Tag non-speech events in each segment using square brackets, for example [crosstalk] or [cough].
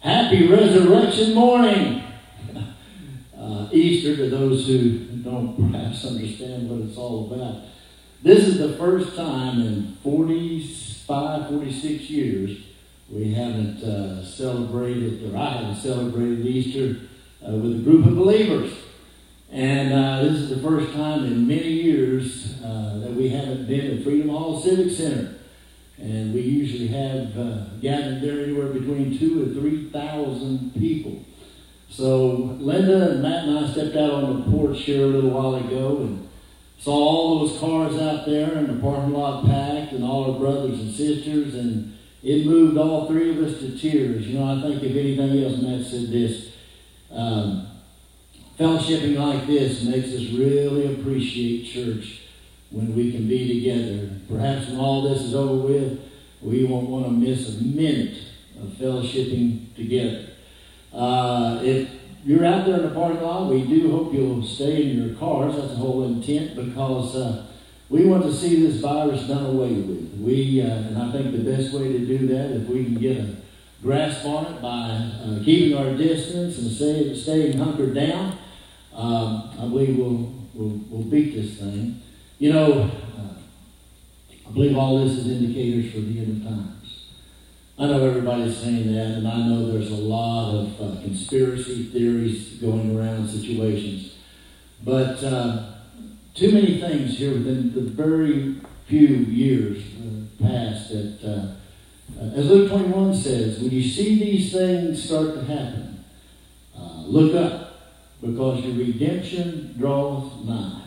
Happy Resurrection Morning! [laughs] Uh, Easter, to those who don't [laughs] perhaps understand what it's all about. This is the first time in 45, 46 years we haven't uh, celebrated, or I haven't celebrated Easter uh, with a group of believers. And uh, this is the first time in many years uh, that we haven't been at Freedom Hall Civic Center. And we usually have uh, gathered there anywhere between two and 3,000 people. So Linda and Matt and I stepped out on the porch here a little while ago and saw all those cars out there and the parking lot packed and all our brothers and sisters and it moved all three of us to tears. You know, I think if anything else, Matt said this, um, fellowshipping like this makes us really appreciate church when we can be together. Perhaps when all this is over with, we won't want to miss a minute of fellowshipping together. Uh, if you're out there in the parking lot, we do hope you'll stay in your cars. That's the whole intent because uh, we want to see this virus done away with. We, uh, and I think the best way to do that, if we can get a grasp on it by uh, keeping our distance and stay, staying hunkered down, um, I believe we'll, we'll, we'll beat this thing. You know, uh, I believe all this is indicators for the end of times. I know everybody's saying that, and I know there's a lot of uh, conspiracy theories going around situations. But uh, too many things here within the very few years uh, past that, uh, as Luke 21 says, when you see these things start to happen, look up, because your redemption draws nigh.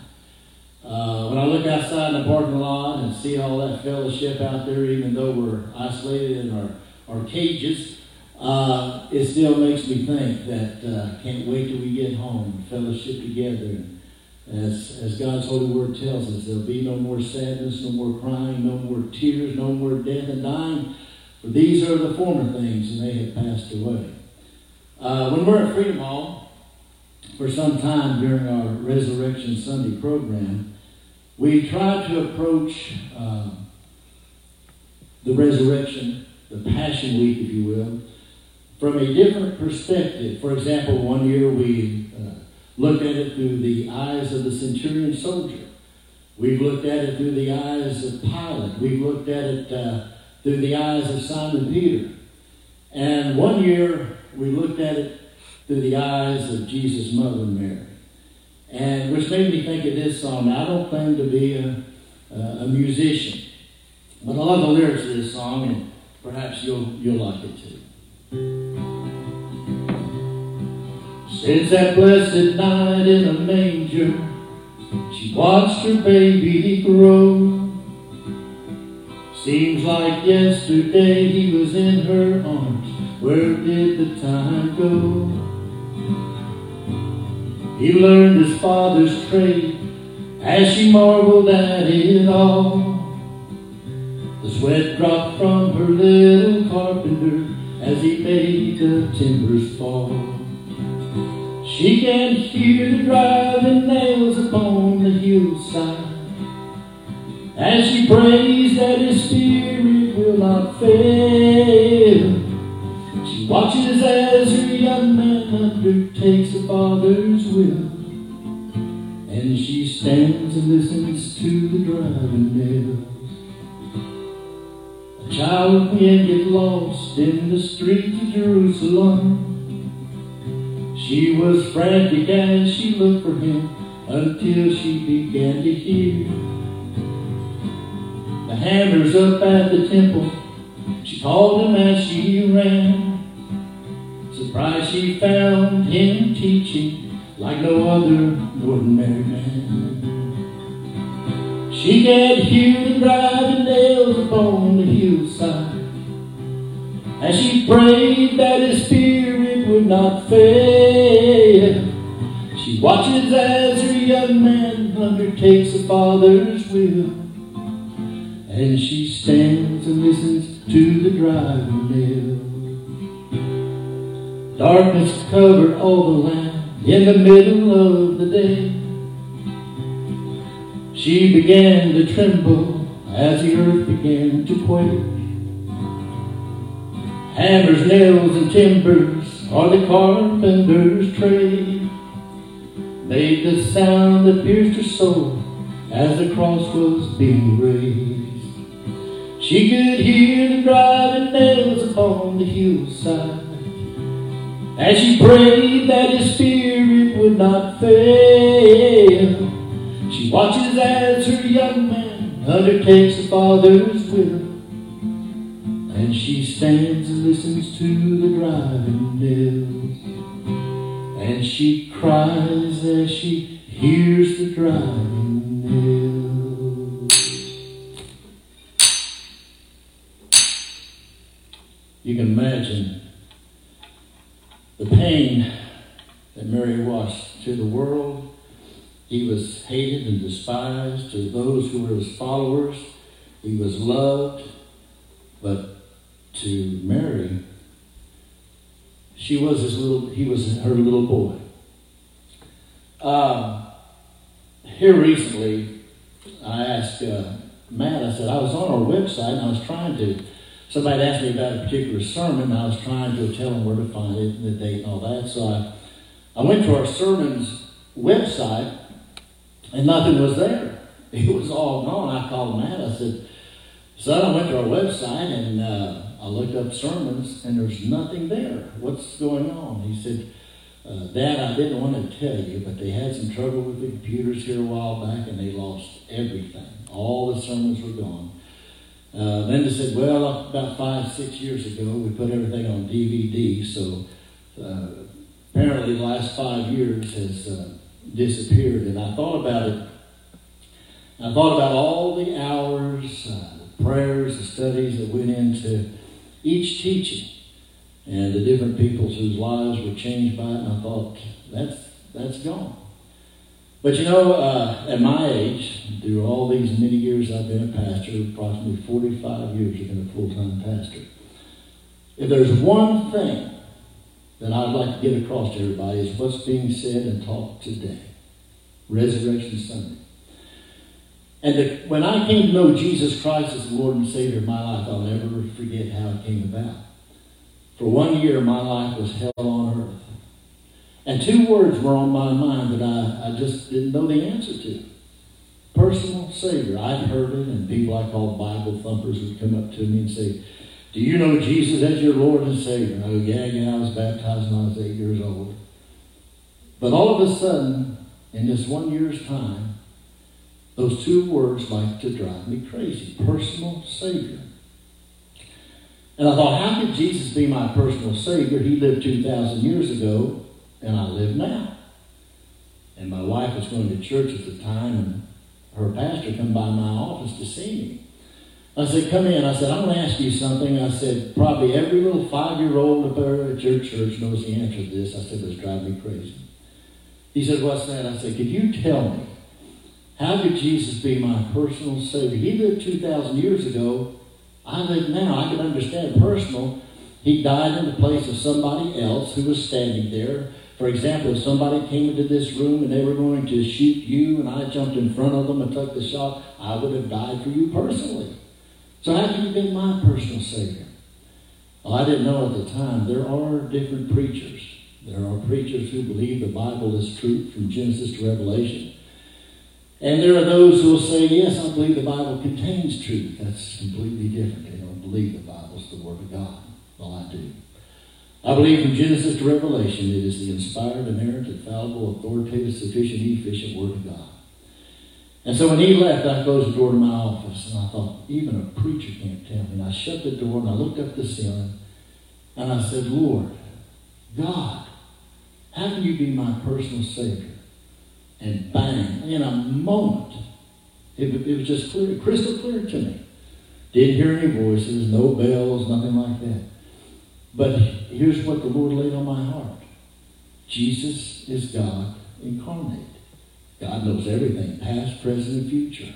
Uh, when I look outside in the parking lot and see all that fellowship out there, even though we're isolated in our or cages, uh, it still makes me think that uh, can't wait till we get home and fellowship together. As, as God's holy word tells us, there'll be no more sadness, no more crying, no more tears, no more death and dying. For these are the former things, and they have passed away. Uh, when we're at Freedom Hall, for some time during our Resurrection Sunday program, we try to approach uh, the resurrection the Passion Week, if you will, from a different perspective. For example, one year we uh, looked at it through the eyes of the centurion soldier. We've looked at it through the eyes of Pilate. We've looked at it uh, through the eyes of Simon Peter. And one year we looked at it through the eyes of Jesus' mother Mary. And which made me think of this song. Now, I don't claim to be a, a musician, but I love the lyrics of this song. And Perhaps you'll, you'll like it too. Since that blessed night in the manger, she watched her baby grow. Seems like yesterday he was in her arms. Where did the time go? He learned his father's trade as she marveled at it all. The sweat dropped from her little carpenter as he made the timbers fall. She can hear the driving nails upon the hillside as she prays that his spirit will not fail. Undertakes the Father's will. And she stands and listens to the driving nails. A child can get lost in the streets of Jerusalem. She was frantic as she looked for him until she began to hear the hammers up at the temple. She called him as she ran. Surprised she found him teaching like no other ordinary man. She could hear the driving nails upon the hillside as she prayed that his spirit would not fail. She watches as her young man undertakes a Father's will, and she stands and listens to the driving nails. Darkness covered all the land in the middle of the day. She began to tremble as the earth began to quake. Hammers, nails, and timbers are the carpenter's trade. Made the sound that pierced her soul as the cross was being raised. She could hear the driving nails upon the hillside as she prayed that his spirit would not fail. She watches as her young man undertakes the Father's will. And she stands and listens to the driving nails. And she cries as she hears the driving pain that Mary was to the world he was hated and despised. To those who were his followers, he was loved. But to Mary, she was his little, he was her little boy. Um, here recently, I asked uh, Matt, I said, I was on our website and I was trying to, somebody asked me about a particular sermon, I was trying to tell them where to find it, and the date and all that. So I, I went to our sermons website and nothing was there. [laughs] It was all gone. I called Matt. I said, son, I went to our website and uh, I looked up sermons and there's nothing there. What's going on? He said, uh, Dad, I didn't want to tell you, but they had some trouble with the computers here a while back and they lost everything. All the sermons were gone. Uh, Linda said, well, about five, six years ago, we put everything on DVD, so uh, apparently the last five years has uh, disappeared. And I thought about it. I thought about all the hours, uh, the prayers, the studies that went into each teaching and the different people whose lives were changed by it. And I thought, that's, that's gone. But you know, uh, at my age, through all these many years I've been a pastor, approximately 45 years I've been a full-time pastor, if there's one thing that I'd like to get across to everybody is what's being said and taught today. Resurrection Sunday. And the, when I came to know Jesus Christ as the Lord and Savior of my life, I'll never forget how it came about. For one year, my life was hell on earth. And two words were on my mind that I, I just didn't know the answer to. Personal Savior. I'd heard it, and people I called Bible thumpers would come up to me and say, do you know Jesus as your Lord and Savior? Oh, yeah, yeah, I was baptized when I was eight years old. But all of a sudden, in this one year's time, those two words like to drive me crazy. Personal Savior. And I thought, how could Jesus be my personal Savior? He lived 2,000 years ago, and I live now. And my wife was going to church at the time, and her pastor come by my office to see me. I said, come in. I said, I'm going to ask you something. I said, probably every little five-year-old at your church knows the answer to this. I said, it's driving me crazy. He said, what's that? I said, could you tell me, how could Jesus be my personal Savior? He lived 2,000 years ago. I live now. I can understand personal. He died in the place of somebody else who was standing there. For example, if somebody came into this room and they were going to shoot you and I jumped in front of them and took the shot, I would have died for you personally. So how you be my personal Savior? Well, I didn't know at the time there are different preachers. There are preachers who believe the Bible is true from Genesis to Revelation. And there are those who will say, yes, I believe the Bible contains truth. That's completely different. They don't believe the Bible is the Word of God. Well, I do. I believe from Genesis to Revelation it is the inspired, inerrant, infallible, authoritative, sufficient, efficient Word of God. And so when he left, I closed the door to my office, and I thought, even a preacher can't tell me. And I shut the door, and I looked up the ceiling, and I said, Lord, God, how can you be my personal Savior? And bang, in a moment, it, it was just clear, crystal clear to me. Didn't hear any voices, no bells, nothing like that. But here's what the Lord laid on my heart. Jesus is God incarnate. God knows everything, past, present, and future.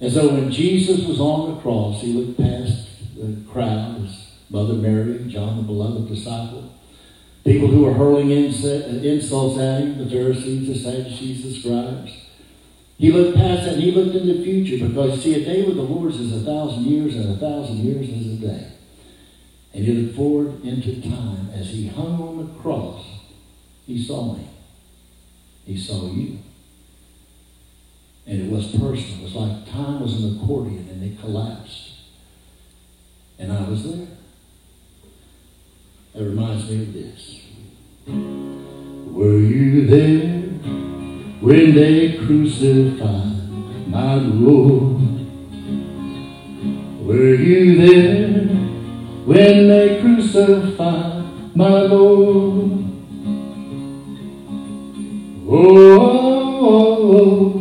And so when Jesus was on the cross, he looked past the crowd, his mother Mary, John the beloved disciple, people who were hurling uh, insults at him, the Pharisees, the Sadducees, the scribes. He looked past that and he looked into the future because, see, a day with the Lord is a thousand years and a thousand years is a day. And he looked forward into time as he hung on the cross. He saw me. He saw you. And it was personal. It was like time was an accordion and it collapsed. And I was there. That reminds me of this. Were you there when they crucified my Lord? Were you there when they crucified my Lord? Oh,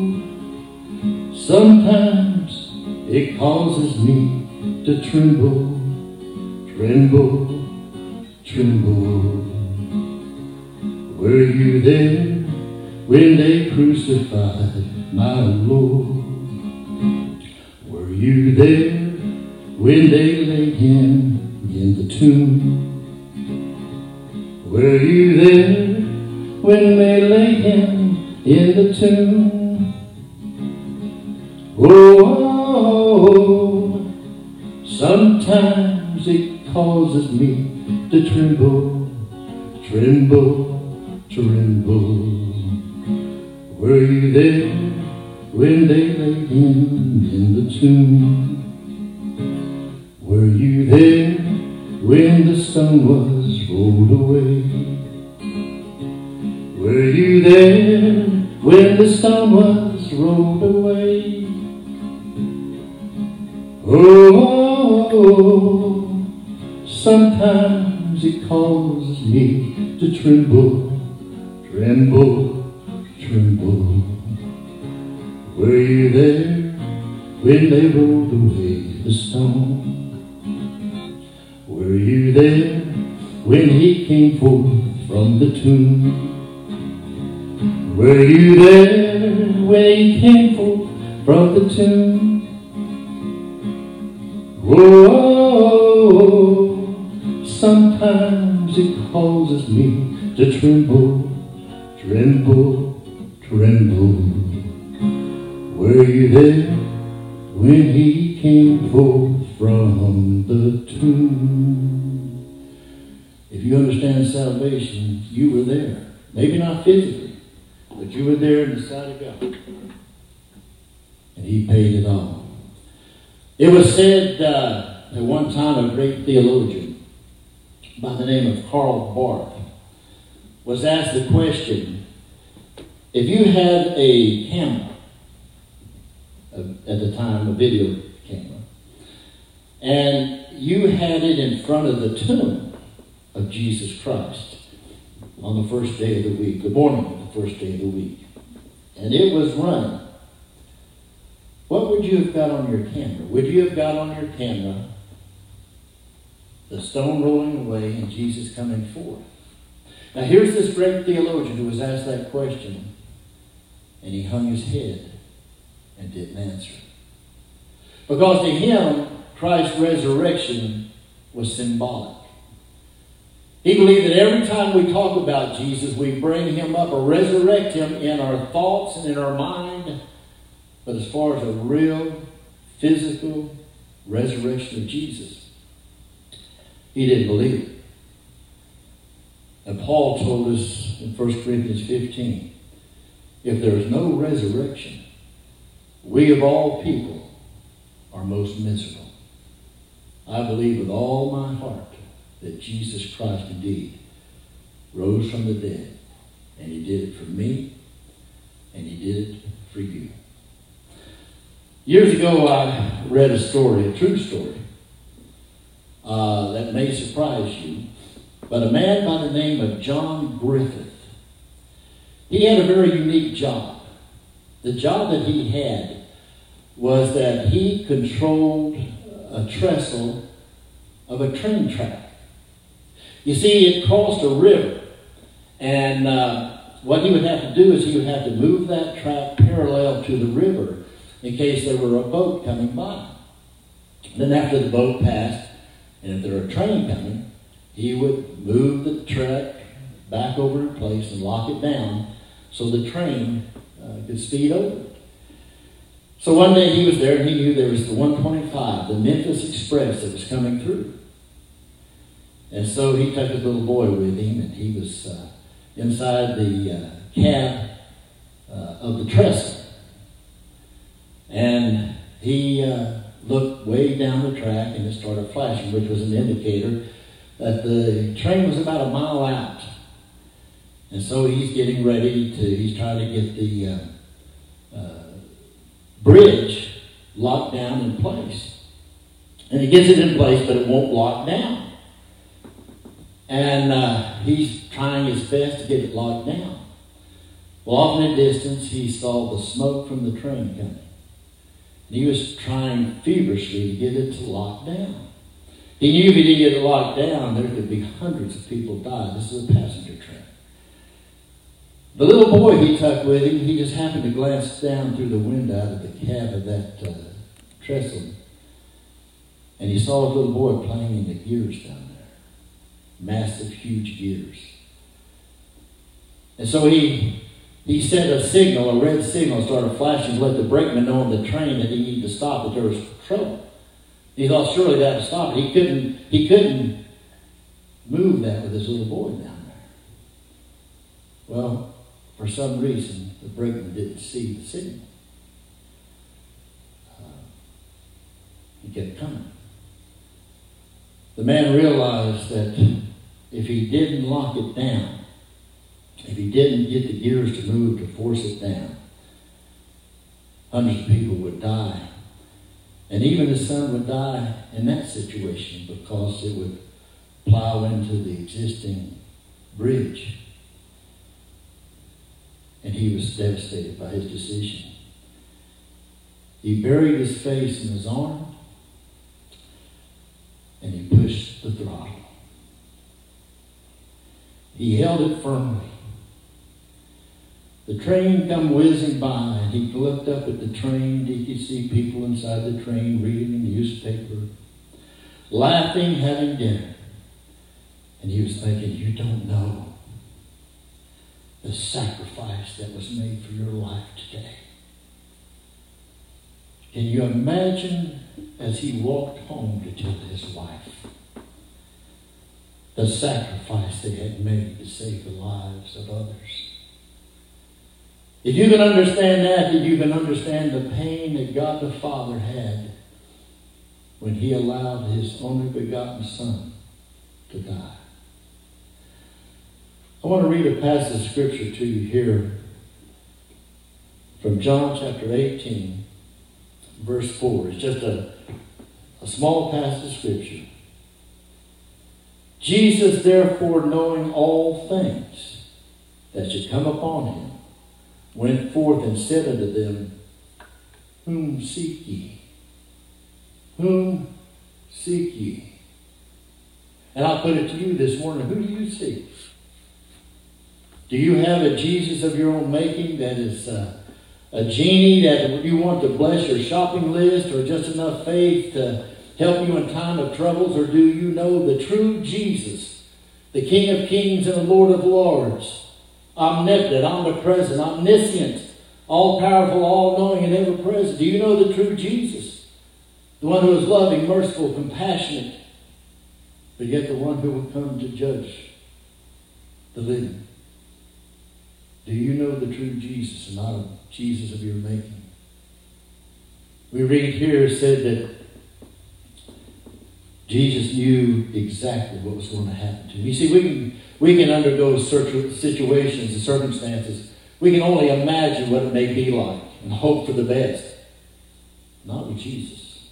sometimes it causes me to tremble, tremble, tremble. Were you there when they crucified my Lord? Were you there when they laid him in the tomb? Were you there when they laid him in the tomb? Oh, sometimes it causes me to tremble, tremble, tremble. Were you there when they laid him in the tomb? Were you there when the sun was rolled away? Were you there when the stone was rolled away? Oh, sometimes it causes me to tremble, tremble, tremble. Were you there when they rolled away the stone? Were you there when he came forth from the tomb? Were you there when he came forth from the tomb? Oh, sometimes it causes me to tremble, tremble, tremble. Were you there when he came forth from the tomb? If you understand salvation, you were there. Maybe not physically, but you were there in the sight of God. And he paid it all. It was said uh, at one time a great theologian by the name of Karl Barth was asked the question if you had a camera, uh, at the time a video and you had it in front of the tomb of Jesus Christ on the first day of the week, the morning of the first day of the week, and it was running, what would you have got on your camera? Would you have got on your camera the stone rolling away and Jesus coming forth? Now, here's this great theologian who was asked that question, and he hung his head and didn't answer. Because to him, Christ's resurrection was symbolic. He believed that every time we talk about Jesus, we bring him up or resurrect him in our thoughts and in our mind. But as far as a real physical resurrection of Jesus, he didn't believe it. And Paul told us in 1 Corinthians 15 if there is no resurrection, we of all people are most miserable. I believe with all my heart that Jesus Christ indeed rose from the dead, and he did it for me, and he did it for you. Years ago, I read a story, a true story, uh, that may surprise you, but a man by the name of John Griffith, he had a very unique job. The job that he had was that he controlled a trestle of a train track. You see, it crossed a river, and uh, what he would have to do is he would have to move that track parallel to the river in case there were a boat coming by. Then after the boat passed, and if there were a train coming, he would move the track back over in place and lock it down so the train uh, could speed over. So one day he was there and he knew there was the 125, the Memphis Express that was coming through. And so he took his little boy with him, and he was uh, inside the uh, cab uh, of the trestle. And he uh, looked way down the track, and it started flashing, which was an indicator that the train was about a mile out. And so he's getting ready to, he's trying to get the uh, bridge locked down in place. And he gets it in place, but it won't lock down. And uh, he's trying his best to get it locked down. Well, off in the distance, he saw the smoke from the train coming. And he was trying feverishly to get it to lock down. He knew if he didn't get it locked down, there could be hundreds of people die. This is a passenger train. The little boy he took with him, he just happened to glance down through the window out of the cab of that uh, trestle. And he saw a little boy playing in the gears down there. Massive, huge gears. And so he he set a signal, a red signal, started flashing to let the brakeman know on the train that he needed to stop, that there was trouble. He thought surely that would stop it. He couldn't, he couldn't move that with his little boy down there. Well, for some reason, the brakeman didn't see the signal. Uh, he kept coming. The man realized that if he didn't lock it down, if he didn't get the gears to move to force it down, hundreds of people would die. And even his son would die in that situation because it would plow into the existing bridge. And he was devastated by his decision. He buried his face in his arm and he pushed the throttle. He held it firmly. The train come whizzing by, and he looked up at the train. He could see people inside the train reading the newspaper, laughing, having dinner. And he was thinking, you don't know the sacrifice that was made for your life today. Can you imagine as he walked home to tell his wife the sacrifice they had made to save the lives of others? If you can understand that, then you can understand the pain that God the Father had when he allowed his only begotten Son to die. I want to read a passage of Scripture to you here from John chapter 18, verse 4. It's just a, a small passage of Scripture. Jesus, therefore, knowing all things that should come upon him, went forth and said unto them, Whom seek ye? Whom seek ye? And I'll put it to you this morning who do you seek? Do you have a Jesus of your own making that is uh, a genie that you want to bless your shopping list or just enough faith to help you in time of troubles? Or do you know the true Jesus, the King of kings and the Lord of lords? omnipotent, omnipresent, omniscient, all powerful, all knowing, and ever present. Do you know the true Jesus? The one who is loving, merciful, compassionate, but yet the one who will come to judge the living. Do you know the true Jesus and not a Jesus of your making? We read here said that Jesus knew exactly what was going to happen to him. You see, we can we can undergo situations and circumstances. We can only imagine what it may be like and hope for the best. Not with Jesus.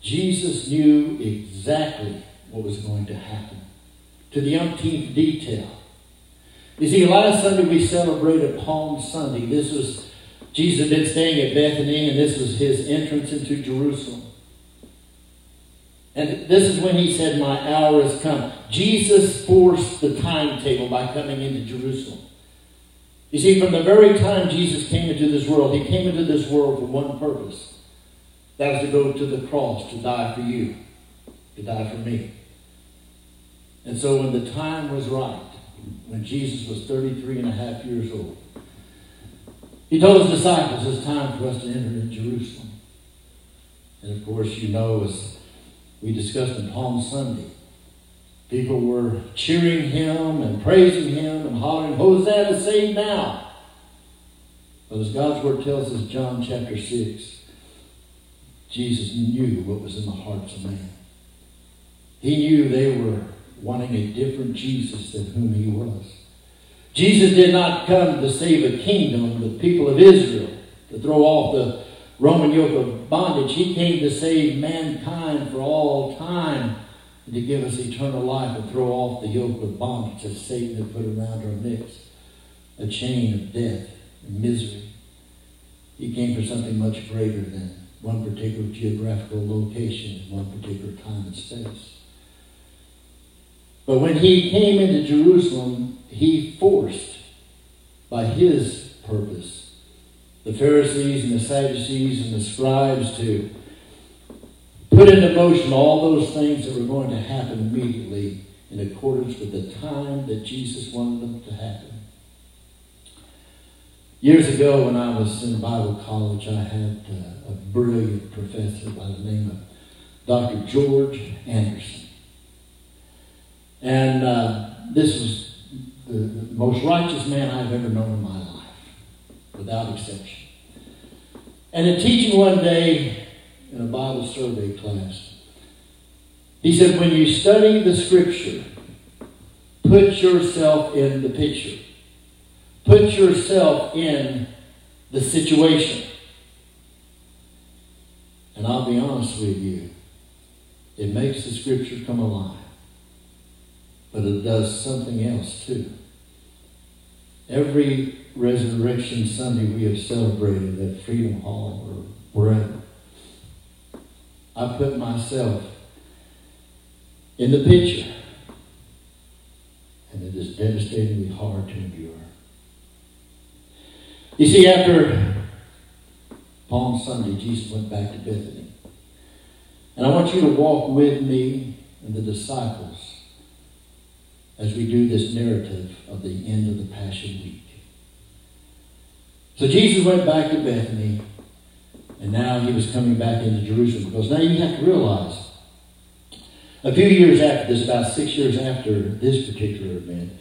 Jesus knew exactly what was going to happen to the umpteenth detail. You see, last Sunday we celebrated Palm Sunday. This was, Jesus had been staying at Bethany, and this was his entrance into Jerusalem. And this is when he said, My hour has come. Jesus forced the timetable by coming into Jerusalem. You see, from the very time Jesus came into this world, he came into this world for one purpose. That was to go to the cross to die for you, to die for me. And so when the time was right, when Jesus was 33 and a half years old, he told his disciples it's time for us to enter into Jerusalem. And of course, you know, as we discussed on Palm Sunday, People were cheering him and praising him and hollering, Hosanna, save now. But as God's word tells us, John chapter 6, Jesus knew what was in the hearts of man. He knew they were wanting a different Jesus than whom he was. Jesus did not come to save a kingdom, the people of Israel, to throw off the Roman yoke of bondage. He came to save mankind for all time and to give us eternal life and throw off the yoke of bondage that Satan had put around our necks, a chain of death and misery. He came for something much greater than one particular geographical location in one particular time and space. But when he came into Jerusalem, he forced, by his purpose, the Pharisees and the Sadducees and the scribes to put into motion all those things that were going to happen immediately in accordance with the time that Jesus wanted them to happen. Years ago, when I was in Bible college, I had uh, a brilliant professor by the name of Dr. George Anderson. And uh, this was the, the most righteous man I've ever known in my life, without exception. And in teaching one day in a Bible survey class, he said, when you study the scripture, put yourself in the picture. Put yourself in the situation. And I'll be honest with you, it makes the scripture come alive. But it does something else too. Every Resurrection Sunday we have celebrated at Freedom Hall or wherever, I put myself in the picture. And it is devastatingly hard to endure. You see, after Palm Sunday, Jesus went back to Bethany. And I want you to walk with me and the disciples as we do this narrative of the end of the Passion Week. So Jesus went back to Bethany, and now he was coming back into Jerusalem. Because now you have to realize, a few years after this, about six years after this particular event,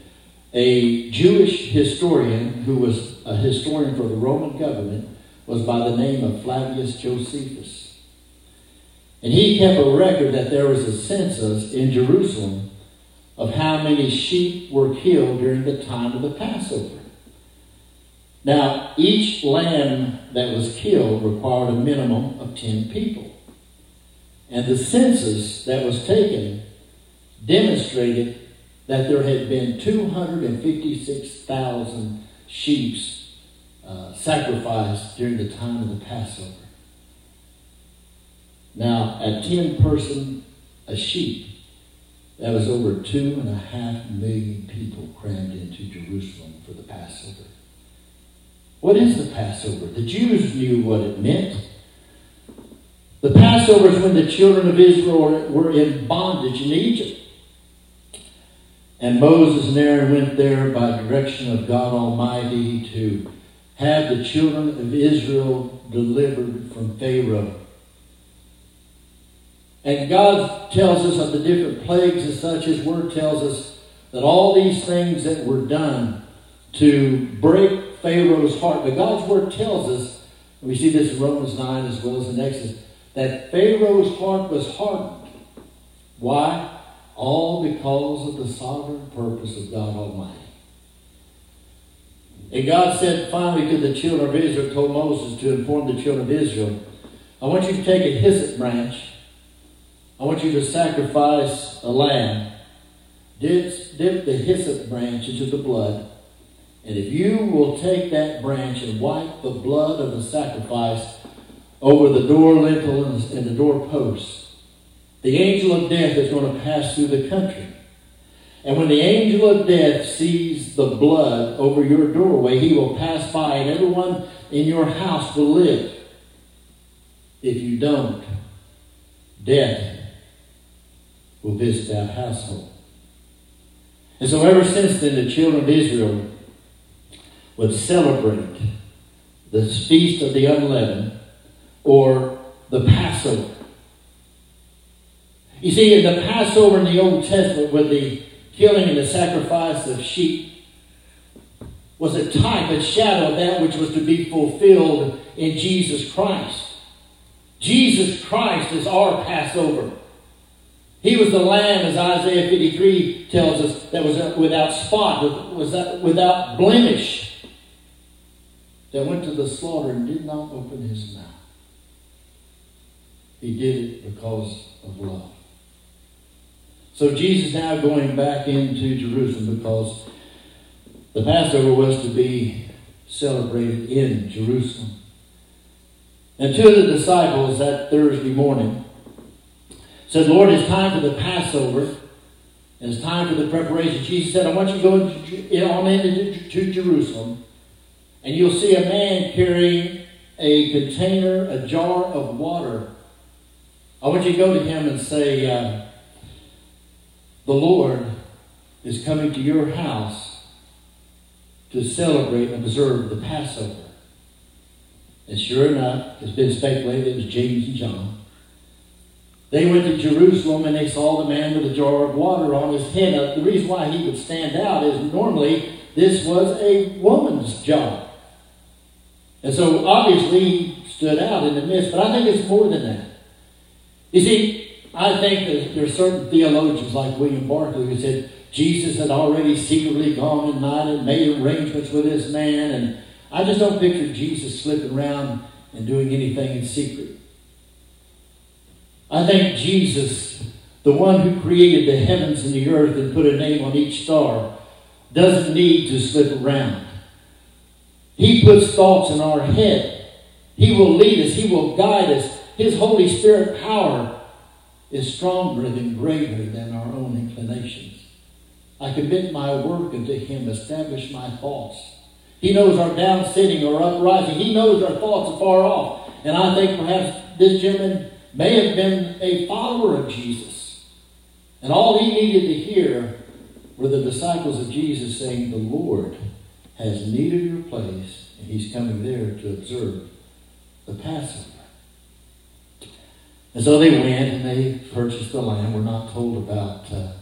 a Jewish historian who was a historian for the Roman government was by the name of Flavius Josephus. And he kept a record that there was a census in Jerusalem of how many sheep were killed during the time of the Passover. Now, each lamb that was killed required a minimum of 10 people. And the census that was taken demonstrated that there had been 256,000 sheep uh, sacrificed during the time of the Passover. Now, a 10 person a sheep, that was over two and a half million people crammed into Jerusalem for the Passover. What is the Passover? The Jews knew what it meant. The Passover is when the children of Israel were in bondage in Egypt. And Moses and Aaron went there by direction of God Almighty to have the children of Israel delivered from Pharaoh. And God tells us of the different plagues and such. His word tells us that all these things that were done to break Pharaoh's heart. But God's word tells us, and we see this in Romans 9 as well as in Exodus, that Pharaoh's heart was hardened. Why? All because of the sovereign purpose of God Almighty. And God said finally to the children of Israel, told Moses to inform the children of Israel, I want you to take a hyssop branch. I want you to sacrifice a lamb. Dip, dip the hyssop branch into the blood. And if you will take that branch and wipe the blood of the sacrifice over the door lintel and the door posts, the angel of death is going to pass through the country. And when the angel of death sees the blood over your doorway, he will pass by, and everyone in your house will live. If you don't, death will visit that household. And so, ever since then, the children of Israel would celebrate the feast of the unleavened or the Passover. You see, in the Passover in the Old Testament, with the killing and the sacrifice of sheep, was a type and shadow of that which was to be fulfilled in Jesus Christ. Jesus Christ is our Passover. He was the lamb, as Isaiah 53 tells us, that was without spot, was without blemish, that went to the slaughter and did not open his mouth. He did it because of love. So Jesus now going back into Jerusalem because the Passover was to be celebrated in Jerusalem. And two of the disciples that Thursday morning said, Lord, it's time for the Passover. And it's time for the preparation. Jesus said, I want you to go into, on into to Jerusalem, and you'll see a man carrying a container, a jar of water. I want you to go to him and say, uh, The Lord is coming to your house to celebrate and observe the Passover. And sure enough, it's been speculated it was James and John. They went to Jerusalem and they saw the man with a jar of water on his head. Now, the reason why he would stand out is normally this was a woman's job. And so obviously he stood out in the midst, but I think it's more than that. You see, I think that there are certain theologians like William Barclay who said Jesus had already secretly gone at night and made arrangements with this man and I just don't picture Jesus slipping around and doing anything in secret. I think Jesus, the one who created the heavens and the earth and put a name on each star, doesn't need to slip around. He puts thoughts in our head. He will lead us. He will guide us. His Holy Spirit power is stronger than greater than our own inclinations. I commit my work unto Him, establish my thoughts. He knows our down sitting or uprising. He knows our thoughts are far off. And I think perhaps this gentleman may have been a follower of Jesus. And all he needed to hear were the disciples of Jesus saying, The Lord has need of your place, and he's coming there to observe the Passover. And so they went and they purchased the lamb. We're not told about uh,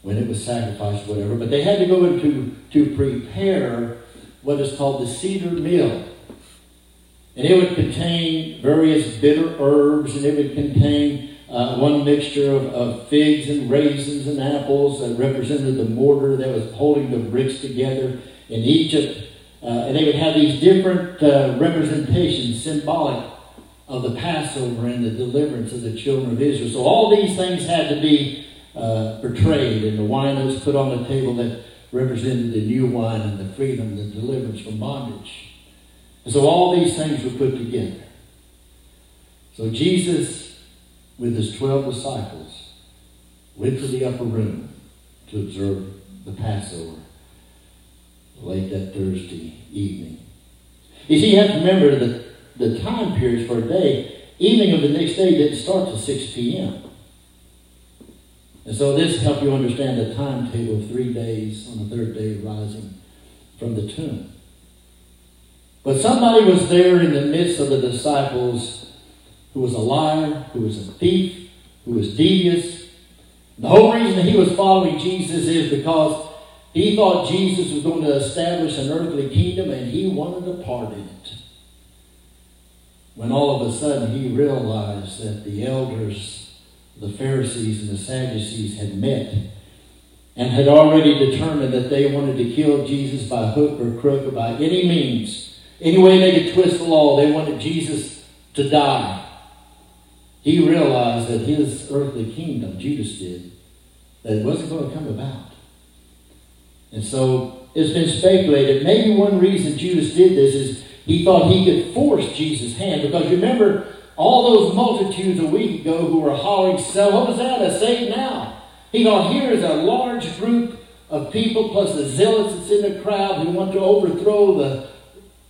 when it was sacrificed whatever, but they had to go into to prepare what is called the Seder meal. And it would contain various bitter herbs, and it would contain uh, one mixture of, of, figs and raisins and apples that represented the mortar that was holding the bricks together in Egypt. Uh, and they would have these different uh, representations, symbolic of the Passover and the deliverance of the children of Israel. So all these things had to be uh, portrayed, and the wine was put on the table that represented the new wine and the freedom, the deliverance from bondage. And so all these things were put together. So Jesus, with his 12 disciples, went to the upper room to observe the Passover late that Thursday evening. You see, you have to remember that the time periods for a day, evening of the next day didn't start till 6 p.m. And so this helps you understand the timetable of three days on the third day rising from the tomb. But somebody was there in the midst of the disciples who was a liar, who was a thief, who was devious. The whole reason that he was following Jesus is because he thought Jesus was going to establish an earthly kingdom and he wanted a part in it. When all of a sudden he realized that the elders the Pharisees and the Sadducees had met and had already determined that they wanted to kill Jesus by hook or crook or by any means, any way they could twist the law, they wanted Jesus to die. He realized that his earthly kingdom, Judas did, that it wasn't going to come about. And so it's been speculated. Maybe one reason Judas did this is he thought he could force Jesus' hand. Because remember, all those multitudes a week ago who were hollering, "Sell Hosanna, save now." He thought, here is a large group of people plus the zealots that's in the crowd who want to overthrow the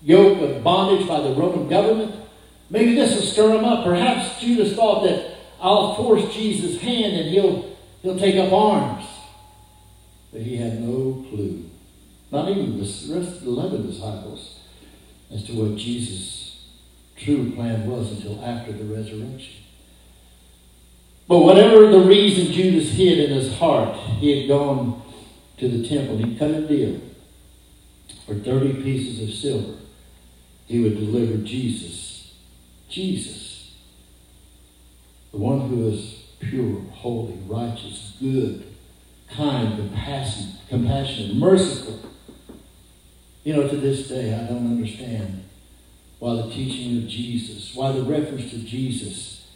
yoke of bondage by the Roman government. Maybe this will stir them up. Perhaps Judas thought that I'll force Jesus' hand and he'll, he'll take up arms. But he had no clue, not even the rest of the 11 disciples, as to what Jesus true plan was until after the resurrection. But whatever the reason Judas hid in his heart, he had gone to the temple. He cut a deal for 30 pieces of silver. He would deliver Jesus. Jesus. The one who is pure, holy, righteous, good, kind, compassionate, compassionate, merciful. You know, to this day, I don't understand why the teaching of Jesus, why the reference to Jesus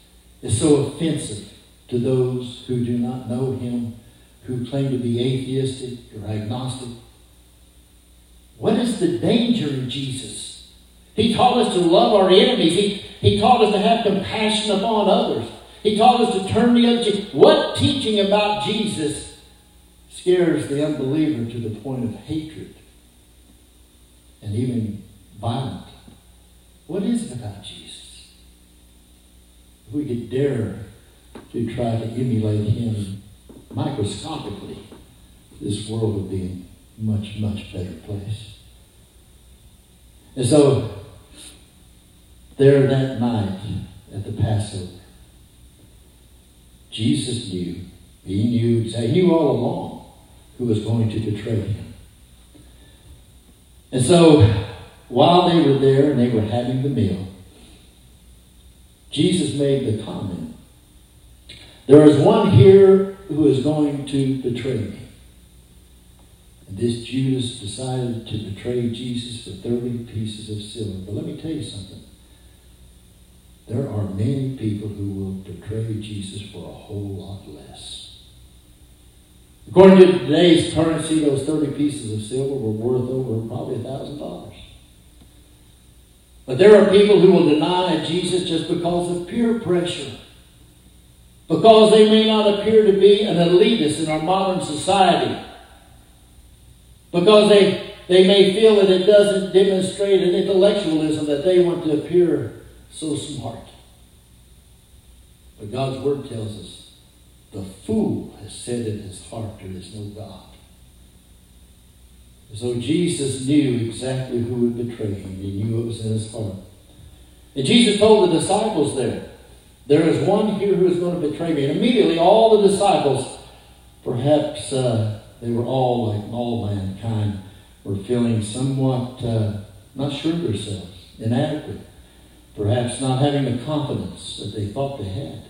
is so offensive to those who do not know him, who claim to be atheistic or agnostic. What is the danger of Jesus? He taught us to love our enemies. He, he taught us to have compassion upon others. He taught us to turn the other cheek. What teaching about Jesus scares the unbeliever to the point of hatred and even violent? What is it about Jesus? If we could dare to try to emulate him microscopically, this world would be a much, much better place. And so, there that night at the Passover, Jesus knew, he knew, he knew all along who was going to betray him. And so, while they were there and they were having the meal, Jesus made the comment there is one here who is going to betray me. And this Judas decided to betray Jesus for 30 pieces of silver. But let me tell you something. There are many people who will betray Jesus for a whole lot less. According to today's currency, those 30 pieces of silver were worth over probably $1,000. But there are people who will deny Jesus just because of peer pressure because they may not appear to be an elitist in our modern society, because they, they may feel that it doesn't demonstrate an intellectualism that they want to appear so smart. But God's Word tells us the fool has said in his heart there is no God. So Jesus knew exactly who would betray him. He knew it was in his heart. And Jesus told the disciples there, there is one here who is going to betray me. And immediately all the disciples, perhaps uh, they were all like all mankind, were feeling somewhat uh, not sure of themselves, inadequate, perhaps not having the confidence that they thought they had.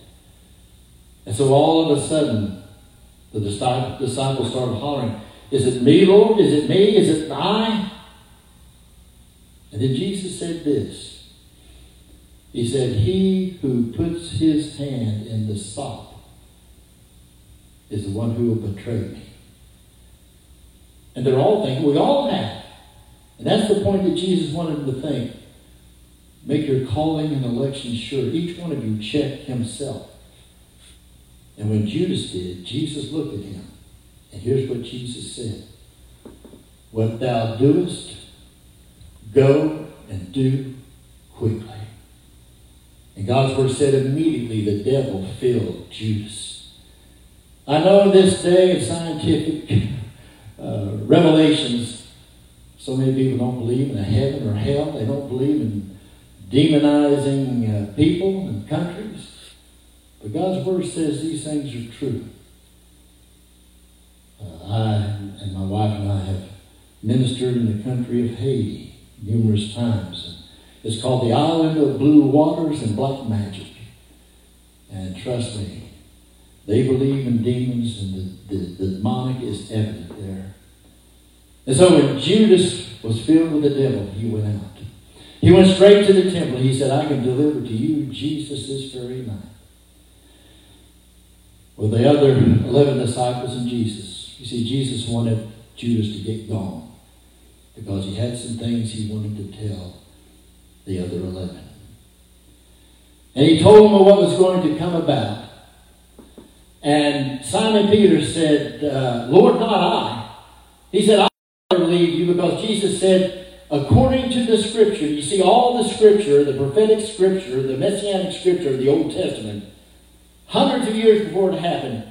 And so all of a sudden, the disciples started hollering, Is it me, Lord? Is it me? Is it I? And then Jesus said this he said, He who puts his hand in the sop is the one who will betray me. And they're all thinking, we all have. And that's the point that Jesus wanted them to think. Make your calling and election sure. Each one of you check himself. And when Judas did, Jesus looked at him. And here's what Jesus said What thou doest, go and do quickly. And God's word said immediately the devil filled Judas. I know this day of scientific uh, revelations, so many people don't believe in a heaven or hell. They don't believe in demonizing uh, people and countries. But God's word says these things are true. Uh, I and my wife and I have ministered in the country of Haiti numerous times. It's called the Island of Blue Waters and Black Magic. And trust me, they believe in demons, and the, the, the demonic is evident there. And so when Judas was filled with the devil, he went out. He went straight to the temple. He said, I can deliver to you Jesus this very night. With the other 11 disciples and Jesus. You see, Jesus wanted Judas to get gone because he had some things he wanted to tell the other 11. And he told them what was going to come about. And Simon Peter said, uh, Lord, not I. He said, I will leave you because Jesus said, according to the scripture, you see, all the scripture, the prophetic scripture, the messianic scripture of the Old Testament, hundreds of years before it happened,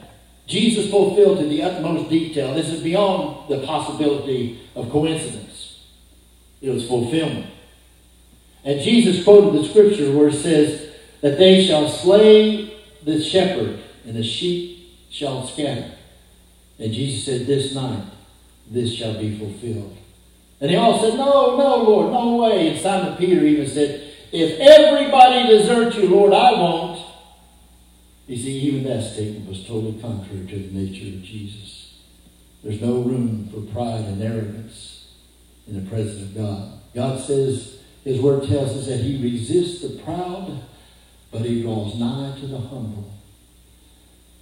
Jesus fulfilled to the utmost detail. This is beyond the possibility of coincidence. It was fulfillment. And Jesus quoted the scripture where it says that they shall slay the shepherd and the sheep shall scatter. And Jesus said, This night this shall be fulfilled. And they all said, No, no, Lord, no way. And Simon Peter even said, If everybody deserts you, Lord, I won't. You see, even that statement was totally contrary to the nature of Jesus. There's no room for pride and arrogance in the presence of God. God says, His word tells us that He resists the proud, but He draws nigh to the humble.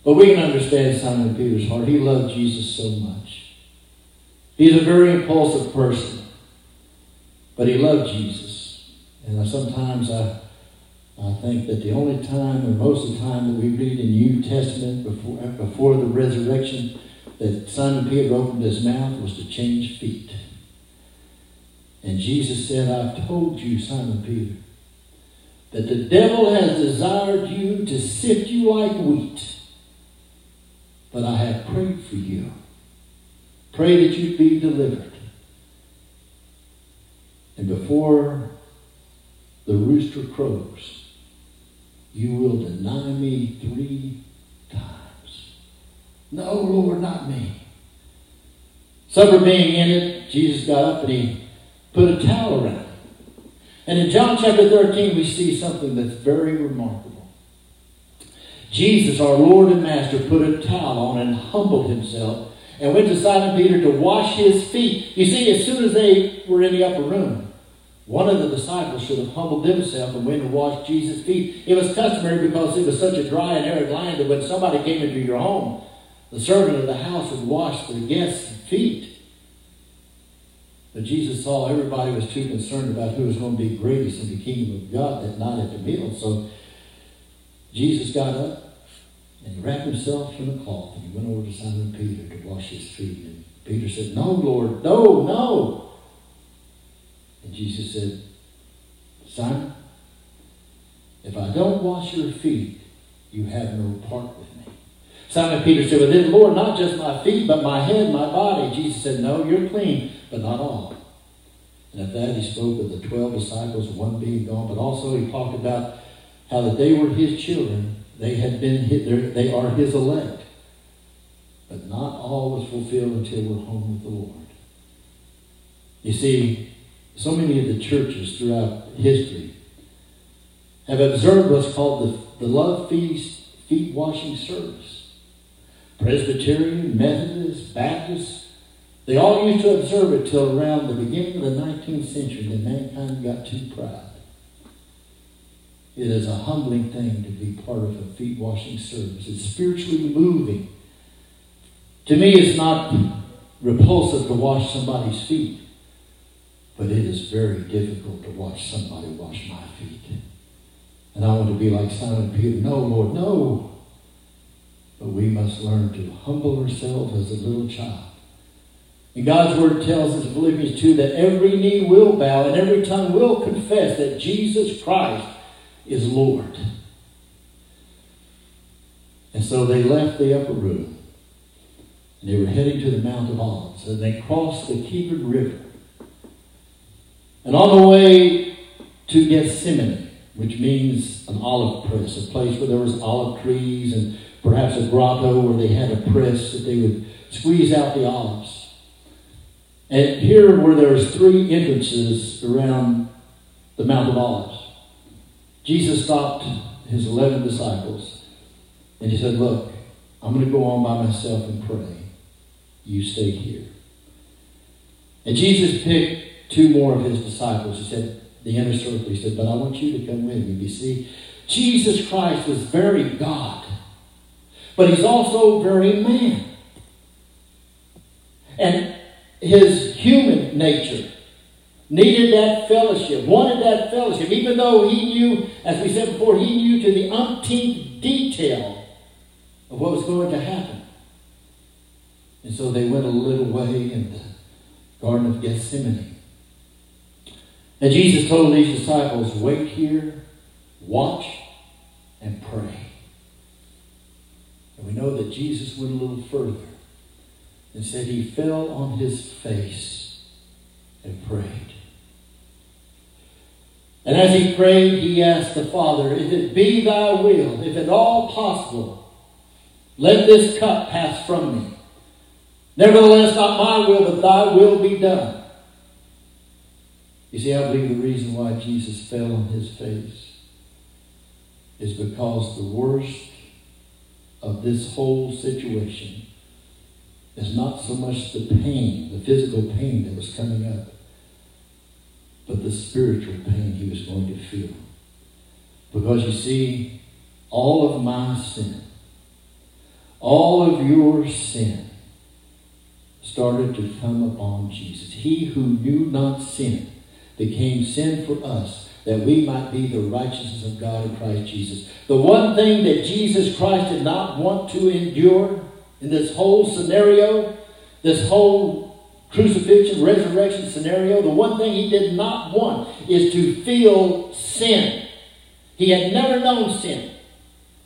But we can understand Simon Peter's heart. He loved Jesus so much. He's a very impulsive person, but he loved Jesus. And sometimes I, I think that the only time, or most of the time, that we read in the New Testament before, before the resurrection, that Simon Peter opened his mouth was to change feet. And Jesus said, I've told you, Simon Peter, that the devil has desired you to sift you like wheat, but I have prayed for you Pray that you be delivered. And before the rooster crows, you will deny me three times. No, Lord, not me. Supper being ended, Jesus got up and he put a towel around him. And in John chapter 13, we see something that's very remarkable. Jesus, our Lord and Master, put a towel on and humbled himself and went to Simon Peter to wash his feet. You see, as soon as they were in the upper room, one of the disciples should have humbled himself and went and washed Jesus' feet. It was customary because it was such a dry and arid land that when somebody came into your home, the servant of the house would wash the guest's feet. But Jesus saw everybody was too concerned about who was going to be greatest in the kingdom of God that night at the meal. So Jesus got up and he wrapped himself in a cloth and he went over to Simon Peter to wash his feet. And Peter said, No, Lord, no, no. And Jesus said, Simon, if I don't wash your feet, you have no part with me. Simon Peter said, Well, then, Lord, not just my feet, but my head, my body. Jesus said, No, you're clean, but not all. And at that, he spoke of the 12 disciples, one being gone, but also he talked about how that they were his children they had been they are his elect. But not all was fulfilled until we're home with the Lord. You see, so many of the churches throughout history have observed what's called the, the love feast feet washing service. Presbyterian, Methodist, Baptist, they all used to observe it till around the beginning of the 19th century. Then mankind got too proud. It is a humbling thing to be part of a feet washing service. It's spiritually moving. To me, it's not repulsive to wash somebody's feet, but it is very difficult to watch somebody wash my feet. And I want to be like Simon Peter. No, Lord, no. But we must learn to humble ourselves as a little child. And God's word tells us in Philippians 2 that every knee will bow and every tongue will confess that Jesus Christ is Lord. And so they left the upper room. And they were heading to the Mount of Olives. And they crossed the Kidron River. And on the way to Gethsemane, which means an olive press, a place where there was olive trees and perhaps a grotto where they had a press that they would squeeze out the olives. And here where there's three entrances around the Mount of Olives. Jesus stopped his 11 disciples and he said, Look, I'm going to go on by myself and pray. You stay here. And Jesus picked two more of his disciples. He said, the inner circle. He said, But I want you to come with me. You see, Jesus Christ is very God, but he's also very man. And his human nature needed that fellowship, wanted that fellowship, even though he knew, as we said before, he knew to the umpteenth detail of what was going to happen. And so they went a little way in the Garden of Gethsemane. And Jesus told these disciples, wait here, watch, and pray. And we know that Jesus went a little further and said he fell on his face and prayed. And as he prayed, he asked the Father, If it be thy will, if at all possible, Let this cup pass from me. Nevertheless, not my will, but thy will be done. You see, I believe the reason why Jesus fell on his face is because the worst of this whole situation is not so much the pain, the physical pain that was coming up, but the spiritual pain he was going to feel. Because you see, all of my sin, all of your sin started to come upon Jesus. He who knew not sin became sin for us that we might be the righteousness of God in Christ Jesus. The one thing that Jesus Christ did not want to endure in this whole scenario, this whole crucifixion, resurrection scenario, the one thing he did not want is to feel sin. He had never known sin.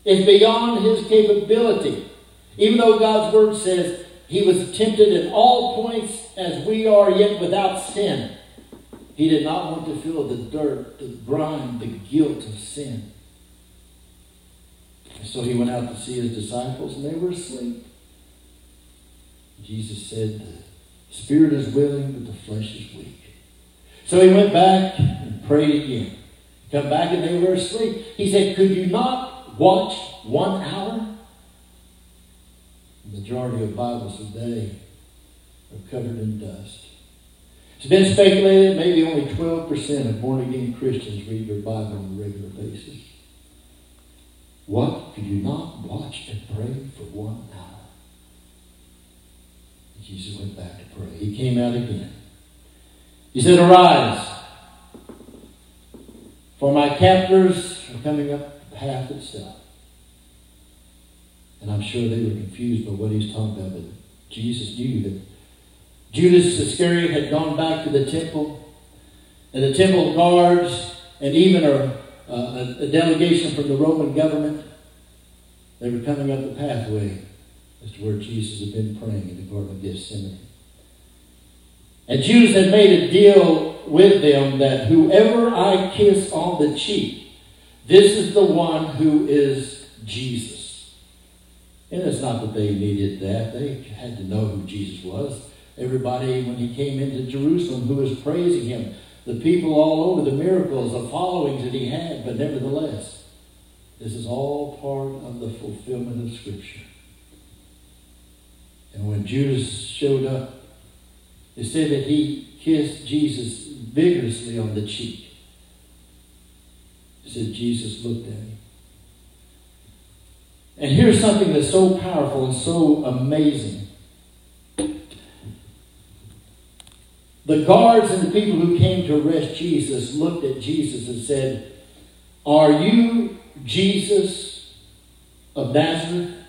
It's beyond his capability. Even though God's word says he was tempted in all points as we are, yet without sin. He did not want to feel the dirt, the grime, the guilt of sin. And So he went out to see his disciples, and they were asleep. Jesus said, Spirit is willing, but the flesh is weak. So he went back and prayed again. Come back, and they were asleep. He said, Could you not watch one hour? The majority of Bibles today are covered in dust. It's been speculated maybe only 12% of born again Christians read their Bible on a regular basis. What? Could you not watch and pray for one hour? Jesus went back to pray. He came out again. He said, Arise, for my captors are coming up the path itself. And I'm sure they were confused by what he's talking about, but Jesus knew that Judas Iscariot had gone back to the temple, and the temple guards, and even a, a, a delegation from the Roman government, they were coming up the pathway as to where Jesus had been praying in the Garden of Gethsemane. And Judas had made a deal with them that whoever I kiss on the cheek, this is the one who is Jesus. And it's not that they needed that. They had to know who Jesus was everybody when he came into Jerusalem who was praising him. The people all over, the miracles, the followings that he had, but nevertheless, this is all part of the fulfillment of Scripture. And when Judas showed up, it said that he kissed Jesus vigorously on the cheek. It said Jesus looked at him. And here's something that's so powerful and so amazing. The guards and the people who came to arrest Jesus looked at Jesus and said, Are you Jesus of Nazareth?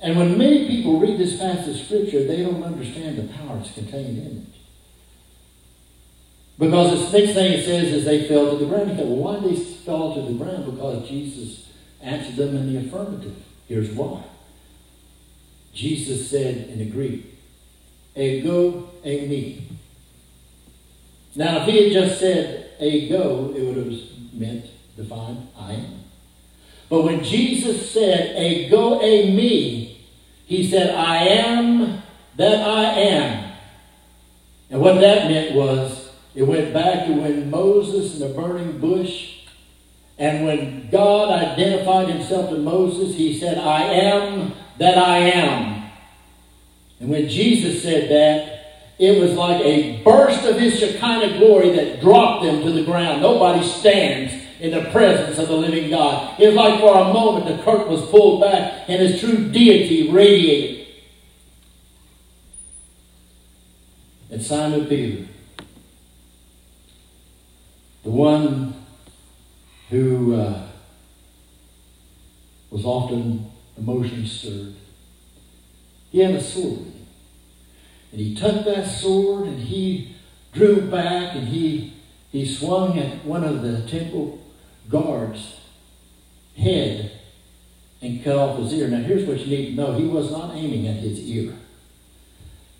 And when many people read this passage of Scripture, they don't understand the power that's contained in it. Because the next thing it says is they fell to the ground. You go, well, why did they fall to the ground? Because Jesus answered them in the affirmative. Here's why. Jesus said in the Greek, ego, eimi. Now, if he had just said ego, it would have meant defined I am. But when Jesus said ego, eimi, he said, I am that I am. And what that meant was, it went back to when Moses in the burning bush, and when God identified himself to Moses, he said, I am that I am. And when Jesus said that, it was like a burst of his Shekinah glory that dropped them to the ground. Nobody stands in the presence of the living God. It was like for a moment the curtain was pulled back and his true deity radiated. And Simon Peter, the one who uh, was often emotionally stirred, he had a sword. And he took that sword and he drew back and he, he swung at one of the temple guards' head and cut off his ear. Now, here's what you need to know he was not aiming at his ear.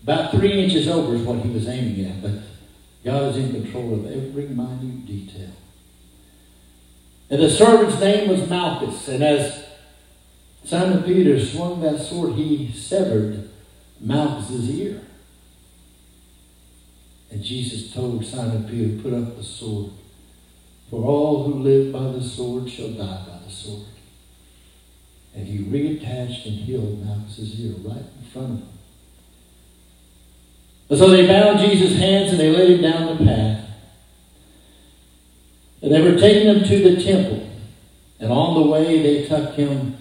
About three inches over is what he was aiming at, but God is in control of every minute detail. And the servant's name was Malchus, and as Simon Peter swung that sword, he severed Malchus's ear. And Jesus told Simon Peter, Put up the sword. For all who live by the sword shall die by the sword. And he reattached and healed Malchus's ear right in front of him. And so they bound Jesus' hands and they led him down the path. And they were taking him to the temple. And on the way they took him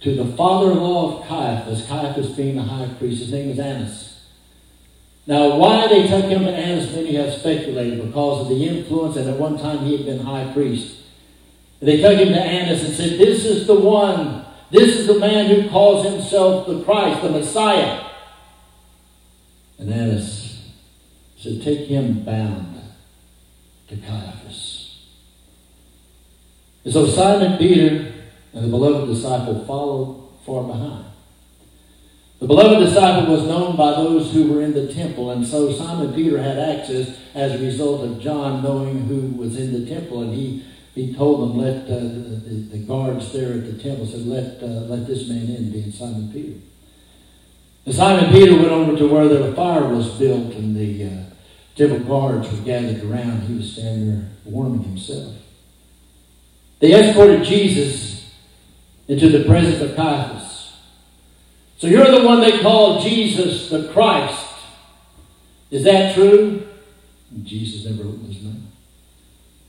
to the father-in-law of Caiaphas, Caiaphas being the high priest. His name was Annas. Now, why they took him to Annas, many have speculated, because of the influence, and at one time he had been high priest. They took him to Annas and said, This is the one, this is the man who calls himself the Christ, the Messiah. And Annas said, Take him bound to Caiaphas. And so Simon Peter and the beloved disciple followed far behind. The beloved disciple was known by those who were in the temple, and so Simon Peter had access as a result of John knowing who was in the temple, and he, he told them, let uh, the, the, guards there at the temple said, let, uh, let this man in, being Simon Peter. And Simon Peter went over to where the fire was built, and the uh, temple guards were gathered around. He was standing there warming himself. They escorted Jesus into the presence of Caiaphas. So you're the one they call Jesus the Christ. Is that true? Jesus never opened his mouth.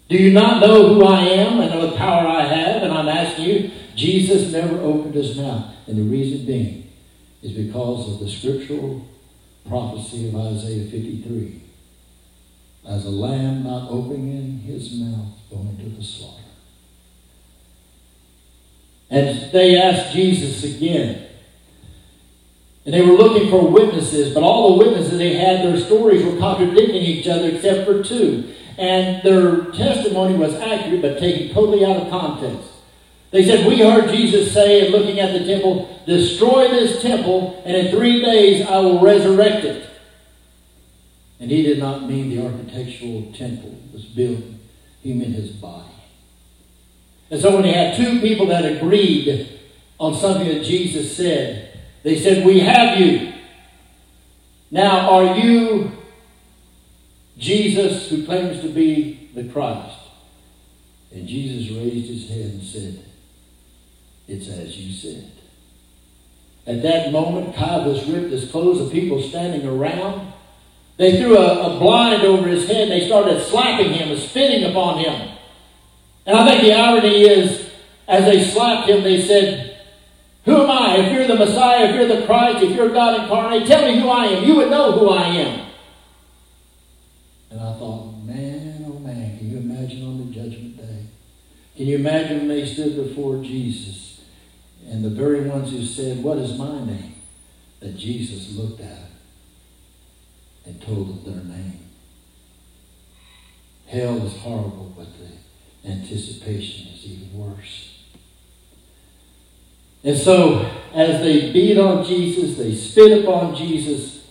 Do you not know who I am and the power I have? And I'm asking you, Jesus never opened his mouth. And the reason being is because of the scriptural prophecy of Isaiah 53. As a lamb not opening his mouth going to the slaughter. And they asked Jesus again, and they were looking for witnesses, but all the witnesses they had, their stories were contradicting each other except for two. And their testimony was accurate, but taken totally out of context. They said, We heard Jesus say, looking at the temple, destroy this temple, and in three days I will resurrect it. And he did not mean the architectural temple was built, he meant his body. And so when they had two people that agreed on something that Jesus said, they said, We have you. Now, are you Jesus who claims to be the Christ? And Jesus raised his head and said, It's as you said. At that moment, Caiaphas ripped his clothes. The people standing around, they threw a, a blind over his head. They started slapping him and spitting upon him. And I think the irony is, as they slapped him, they said, who am I? If you're the Messiah, if you're the Christ, if you're God incarnate, tell me who I am. You would know who I am. And I thought, man, oh man, can you imagine on the judgment day? Can you imagine when they stood before Jesus and the very ones who said, What is my name? That Jesus looked at and told them their name. Hell is horrible, but the anticipation is even worse. And so, as they beat on Jesus, they spit upon Jesus,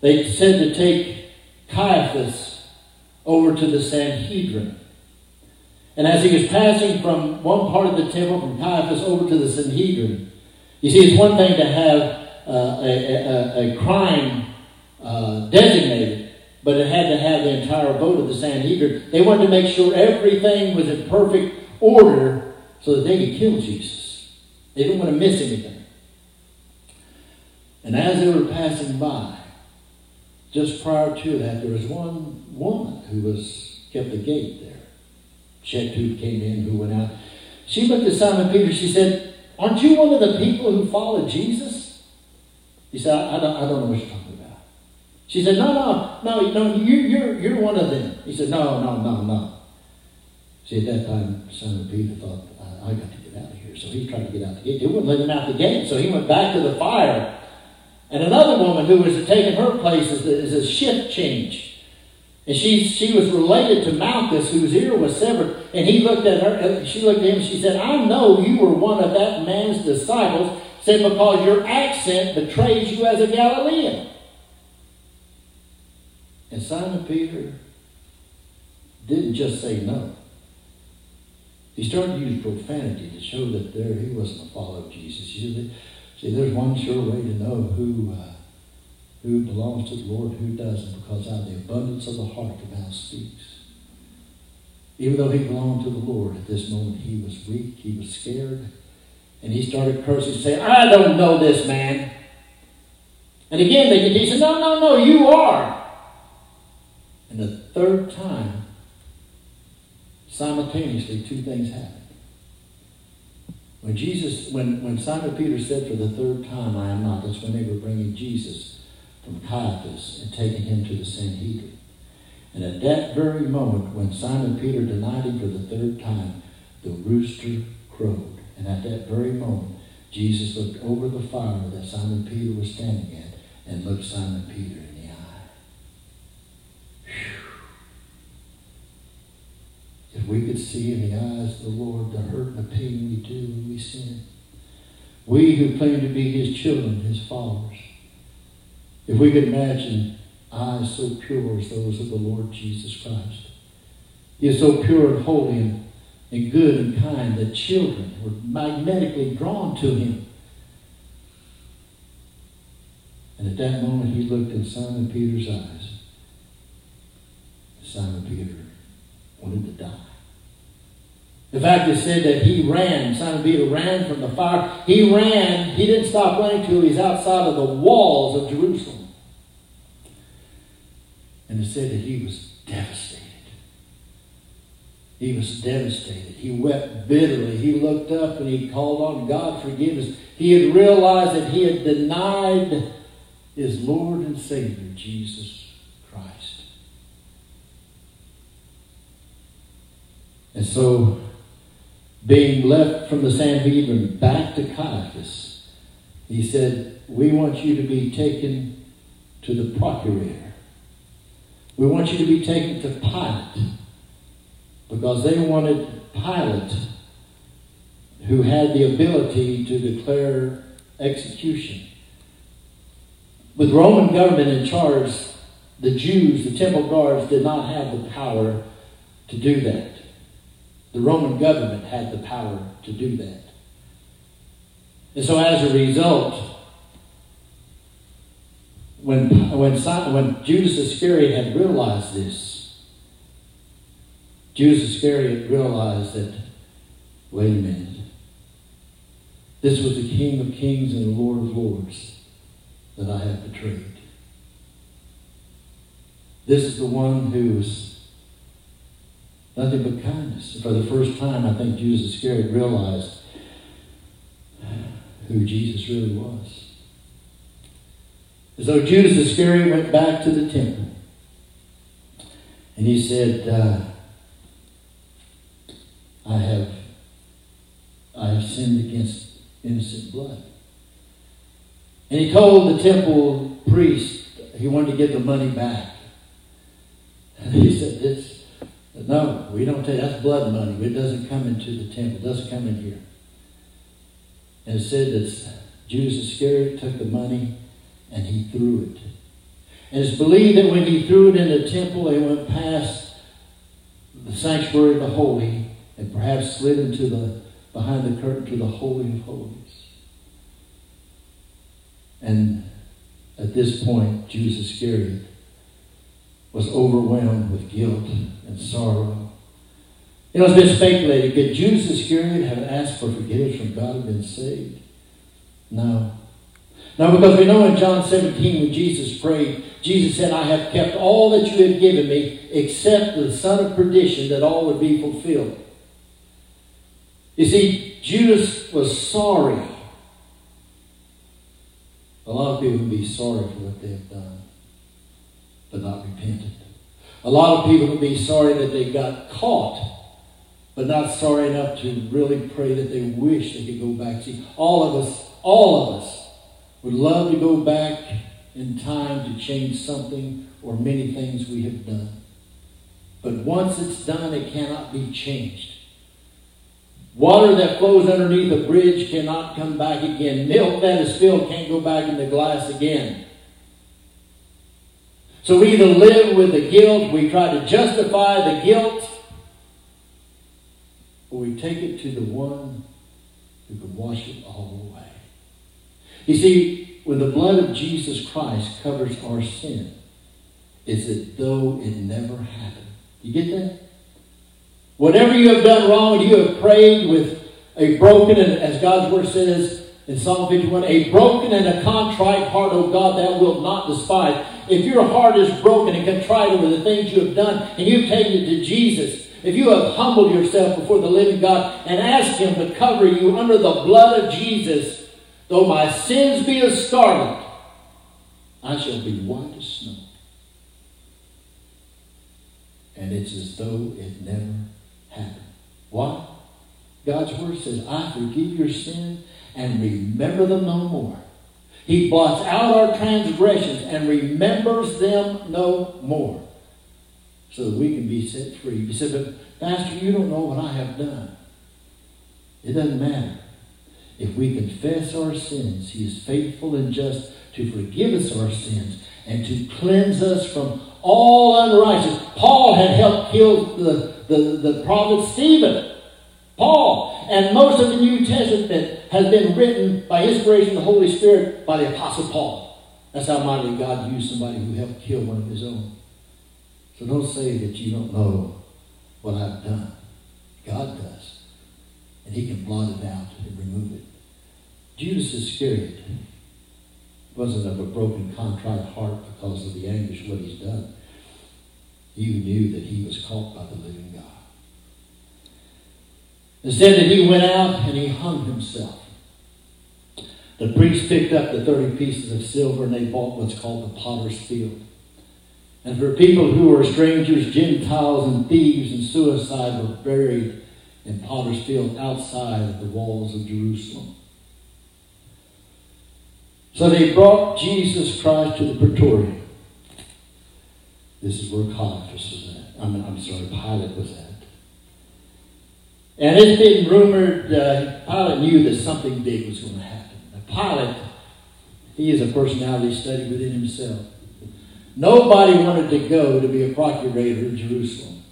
they said to take Caiaphas over to the Sanhedrin. And as he was passing from one part of the temple, from Caiaphas over to the Sanhedrin, you see, it's one thing to have uh, a, a, a, crime uh, designated, but it had to have the entire vote of the Sanhedrin. They wanted to make sure everything was in perfect order so that they could kill Jesus. They didn't want to miss anything. And as they were passing by, just prior to that, there was one woman who was kept the gate there. Checked who came in, who went out. She looked at Simon Peter. She said, "Aren't you one of the people who followed Jesus?" He said, "I, I don't, I don't know what you're talking about." She said, "No, no, no, no. You, you're, you're one of them." He said, "No, no, no, no." See, at that time, Simon Peter thought, "I, I got to here." So he trying to get out the gate. They wouldn't let him out the gate. So he went back to the fire. And another woman who was taking her place is, is a shift change. And she, she was related to Malchus, whose ear was severed. And he looked at her, uh, she looked at him, and she said, I know you were one of that man's disciples, said, because your accent betrays you as a Galilean. And Simon Peter didn't just say no. He started to use profanity to show that there he wasn't a follower of Jesus. See, see there's one sure way to know who uh, who belongs to the Lord, who doesn't, because out of the abundance of the heart the mouth speaks. Even though he belonged to the Lord at this moment, he was weak, he was scared, and he started cursing, saying, I don't know this man. And again, they he said, No, no, no, you are. And the third time, simultaneously, two things happened. When Jesus, when, when Simon Peter said for the third time, I am not, that's when they were bringing Jesus from Caiaphas and taking him to the Sanhedrin. And at that very moment, when Simon Peter denied him for the third time, the rooster crowed. And at that very moment, Jesus looked over the fire that Simon Peter was standing at and looked Simon Peter in the eye. Whew. If we could see in the eyes of the Lord the hurt and the pain we do when we sin, we who claim to be his children, his followers, if we could imagine eyes so pure as those of the Lord Jesus Christ. He is so pure and holy and, and good and kind that children were magnetically drawn to him. And at that moment, he looked in Simon Peter's eyes. Simon Peter wanted to die. In fact, is said that he ran. Simon Peter ran from the fire. He ran. He didn't stop running till he was outside of the walls of Jerusalem. And it said that he was devastated. He was devastated. He wept bitterly. He looked up and he called on God forgiveness. He had realized that he had denied his Lord and Savior, Jesus Christ. And so being left from the Sanhedrin back to Caiaphas, he said, We want you to be taken to the procurator. We want you to be taken to Pilate because they wanted Pilate, who had the ability to declare execution. With Roman government in charge, the Jews, the temple guards, did not have the power to do that. The Roman government had the power to do that. And so as a result, when, when, when Judas Iscariot had realized this, Judas Iscariot realized that, wait a minute, this was the King of Kings and the Lord of Lords that I have betrayed. This is the one who was Nothing but kindness. For the first time, I think Judas Iscariot realized who Jesus really was. So Judas Iscariot went back to the temple. And he said, uh, I have I have sinned against innocent blood. And he told the temple priest he wanted to get the money back. [laughs] And he said, This no, we don't take that's blood money. It doesn't come into the temple. It doesn't come in here. And it said that Judas Iscariot took the money and he threw it. And it's believed that when he threw it in the temple, it went past the sanctuary of the holy and perhaps slid into the behind the curtain to the holy of holies. And at this point, Judas Iscariot was overwhelmed with guilt and sorrow. Know, it's been speculated, could Judas Iscariot have asked for forgiveness from God and been saved? No. No, because we know in John 17 when Jesus prayed, Jesus said, I have kept all that you have given me except the son of perdition that all would be fulfilled. You see, Judas was sorry. A lot of people would be sorry for what they have done but not repentant. A lot of people would be sorry that they got caught, but not sorry enough to really pray that they wish they could go back. See, all of us, all of us would love to go back in time to change something or many things we have done. But once it's done, it cannot be changed. Water that flows underneath a bridge cannot come back again. Milk that is spilled can't go back in the glass again. So we either live with the guilt, we try to justify the guilt, or we take it to the one who can wash it all away. You see, when the blood of Jesus Christ covers our sin, it's as though it never happened. You get that? Whatever you have done wrong, you have prayed with a broken, and as God's word says in Psalm 51, a broken and a contrite heart, O God, that will not despise. If your heart is broken and contrite over the things you have done, and you've taken it to Jesus, if you have humbled yourself before the living God and asked Him to cover you under the blood of Jesus, though my sins be as scarlet, I shall be white as snow. And it's as though it never happened. Why? God's word says, I forgive your sin and remember them no more. He blots out our transgressions and remembers them no more so that we can be set free. You said, but Pastor, you don't know what I have done. It doesn't matter. If we confess our sins, He is faithful and just to forgive us our sins and to cleanse us from all unrighteousness. Paul had helped kill the, the, the prophet Stephen. Paul. And most of the New Testament has been written by inspiration of the Holy Spirit by the Apostle Paul. That's how mightily God used somebody who helped kill one of his own. So don't say that you don't know what I've done. God does. And he can blot it out and remove it. Judas Iscariot wasn't of a broken, contrite heart because of the anguish what he's done. He knew that he was caught by the living God. It said that he went out and he hung himself. The priest picked up the 30 pieces of silver and they bought what's called the potter's field. And for people who were strangers, Gentiles, and thieves and suicide were buried in potter's field outside of the walls of Jerusalem. So they brought Jesus Christ to the praetorium. This is where Caiaphas was at. I mean, I'm sorry, Pilate was at. And it's been rumored, uh, Pilate knew that something big was going to happen. Now, Pilate, he is a personality study within himself. Nobody wanted to go to be a procurator in Jerusalem.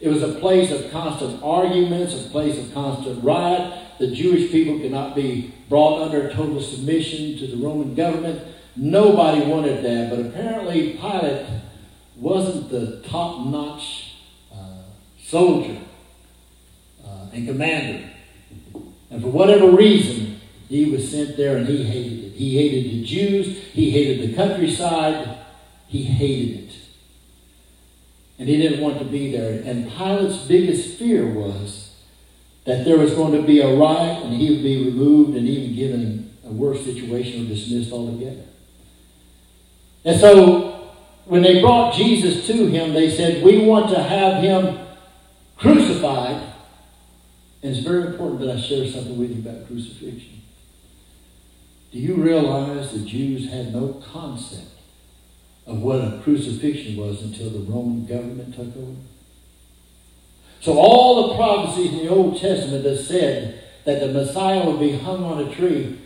It was a place of constant arguments, a place of constant riot. The Jewish people could not be brought under total submission to the Roman government. Nobody wanted that, but apparently Pilate wasn't the top notch uh, soldier and commander. And for whatever reason, he was sent there and he hated it. He hated the Jews, he hated the countryside, he hated it. And he didn't want to be there. And Pilate's biggest fear was that there was going to be a riot and he would be removed and even given a worse situation or dismissed altogether. And so when they brought Jesus to him, they said, We want to have him crucified and it's very important that I share something with you about crucifixion. Do you realize the Jews had no concept of what a crucifixion was until the Roman government took over? So all the prophecies in the Old Testament that said that the Messiah would be hung on a tree,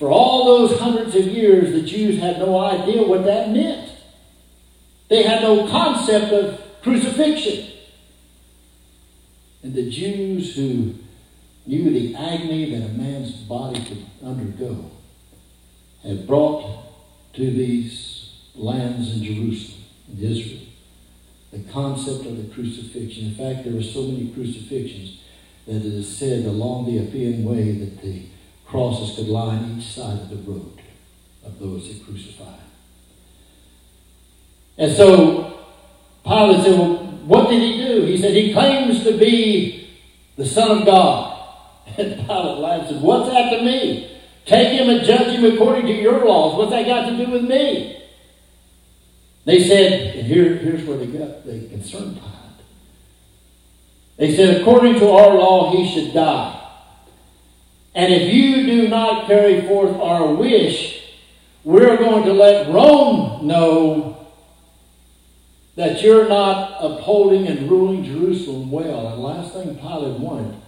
for all those hundreds of years, the Jews had no idea what that meant. They had no concept of crucifixion. And the Jews who knew the agony that a man's body could undergo had brought to these lands in Jerusalem, in Israel, the concept of the crucifixion. In fact, there were so many crucifixions that it is said along the Appian Way that the crosses could lie on each side of the road of those that crucified. And so Pilate said, Well, what did he do? He said, He claims to be the Son of God. And Pilate laughed and said, What's that to me? Take him and judge him according to your laws. What's that got to do with me? They said, and here, here's where they got the concern Pilate. They said, according to our law, he should die. And if you do not carry forth our wish, we're going to let Rome know that you're not upholding and ruling Jerusalem well. And last thing Pilate wanted